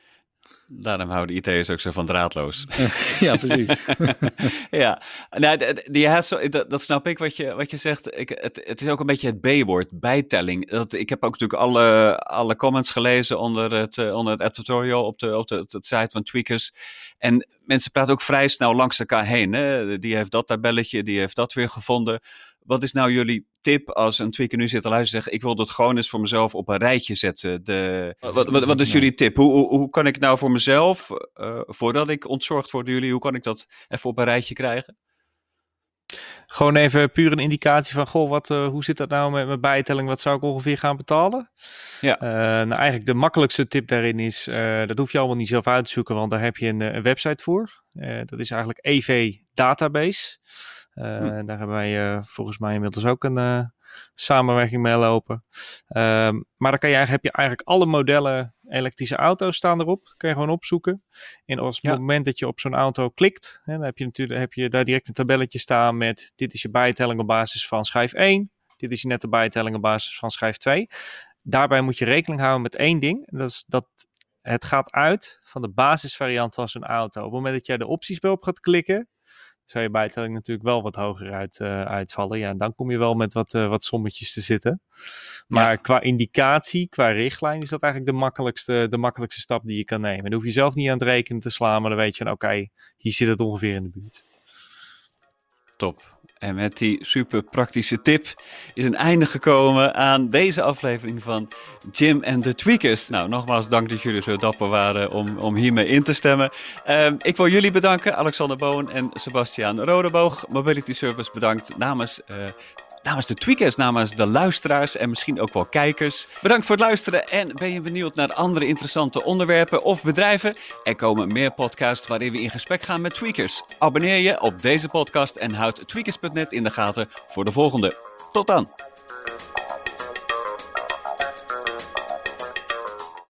Daarom houden IT'ers ook zo van draadloos. ja, precies. ja, nou, die, dat, dat snap ik wat je, wat je zegt. Ik, het, het is ook een beetje het B-woord, bijtelling. Dat, ik heb ook natuurlijk alle, alle comments gelezen onder het, uh, onder het editorial op, de, op de, het, site van Tweakers. En mensen praten ook vrij snel langs elkaar heen. Hè? Die heeft dat tabelletje, die heeft dat weer gevonden. Wat is nou jullie tip als een tweaker nu zit te luisteren zegt... ik wil dat gewoon eens voor mezelf op een rijtje zetten? De, wat, wat, wat is jullie tip? Hoe, hoe, hoe kan ik nou voor mezelf, uh, voordat ik ontzorgd word door jullie... hoe kan ik dat even op een rijtje krijgen? Gewoon even puur een indicatie van, goh, wat, uh, hoe zit dat nou met mijn bijtelling? Wat zou ik ongeveer gaan betalen? Ja. Uh, nou, eigenlijk de makkelijkste tip daarin is, uh, dat hoef je allemaal niet zelf uit te zoeken, want daar heb je een, een website voor. dat is eigenlijk EV Database. Uh, Daar hebben wij uh, volgens mij inmiddels ook een uh, samenwerking mee lopen. Ehm, maar dan kan je, heb je eigenlijk alle modellen elektrische auto's staan erop. Dat kan je gewoon opzoeken. En op het moment dat je op zo'n auto klikt, hè, dan heb je natuurlijk heb je daar direct een tabelletje staan met dit is je bijtelling op basis van schijf 1. Dit is je nette bijtelling op basis van schijf 2. Daarbij moet je rekening houden met één ding. En dat is dat het gaat uit van de basisvariant van zo'n auto. Op het moment dat jij de opties op gaat klikken, zou je bijtelling natuurlijk wel wat hoger uit, uh, uitvallen. Ja, dan kom je wel met wat, uh, wat sommetjes te zitten. Maar qua indicatie, qua richtlijn, is dat eigenlijk de makkelijkste, de makkelijkste stap die je kan nemen. Dan hoef je zelf niet aan het rekenen te slaan, maar dan weet je, oké, hier zit het ongeveer in de buurt. Top. En met die super praktische tip is een einde gekomen aan deze aflevering van Jim en de Tweakers. Nou, nogmaals dank dat jullie zo dapper waren om, om hiermee in te stemmen. Um, ik wil jullie bedanken, Alexander Boon en Sebastiaan Rodeboog. Mobility Service bedankt namens uh, namens de tweakers, namens de luisteraars en misschien ook wel kijkers. Bedankt voor het luisteren en ben je benieuwd naar andere interessante onderwerpen of bedrijven? Er komen meer podcasts waarin we in gesprek gaan met tweakers. Abonneer je op deze podcast en houd tweakers.net in de gaten voor de volgende. Tot dan!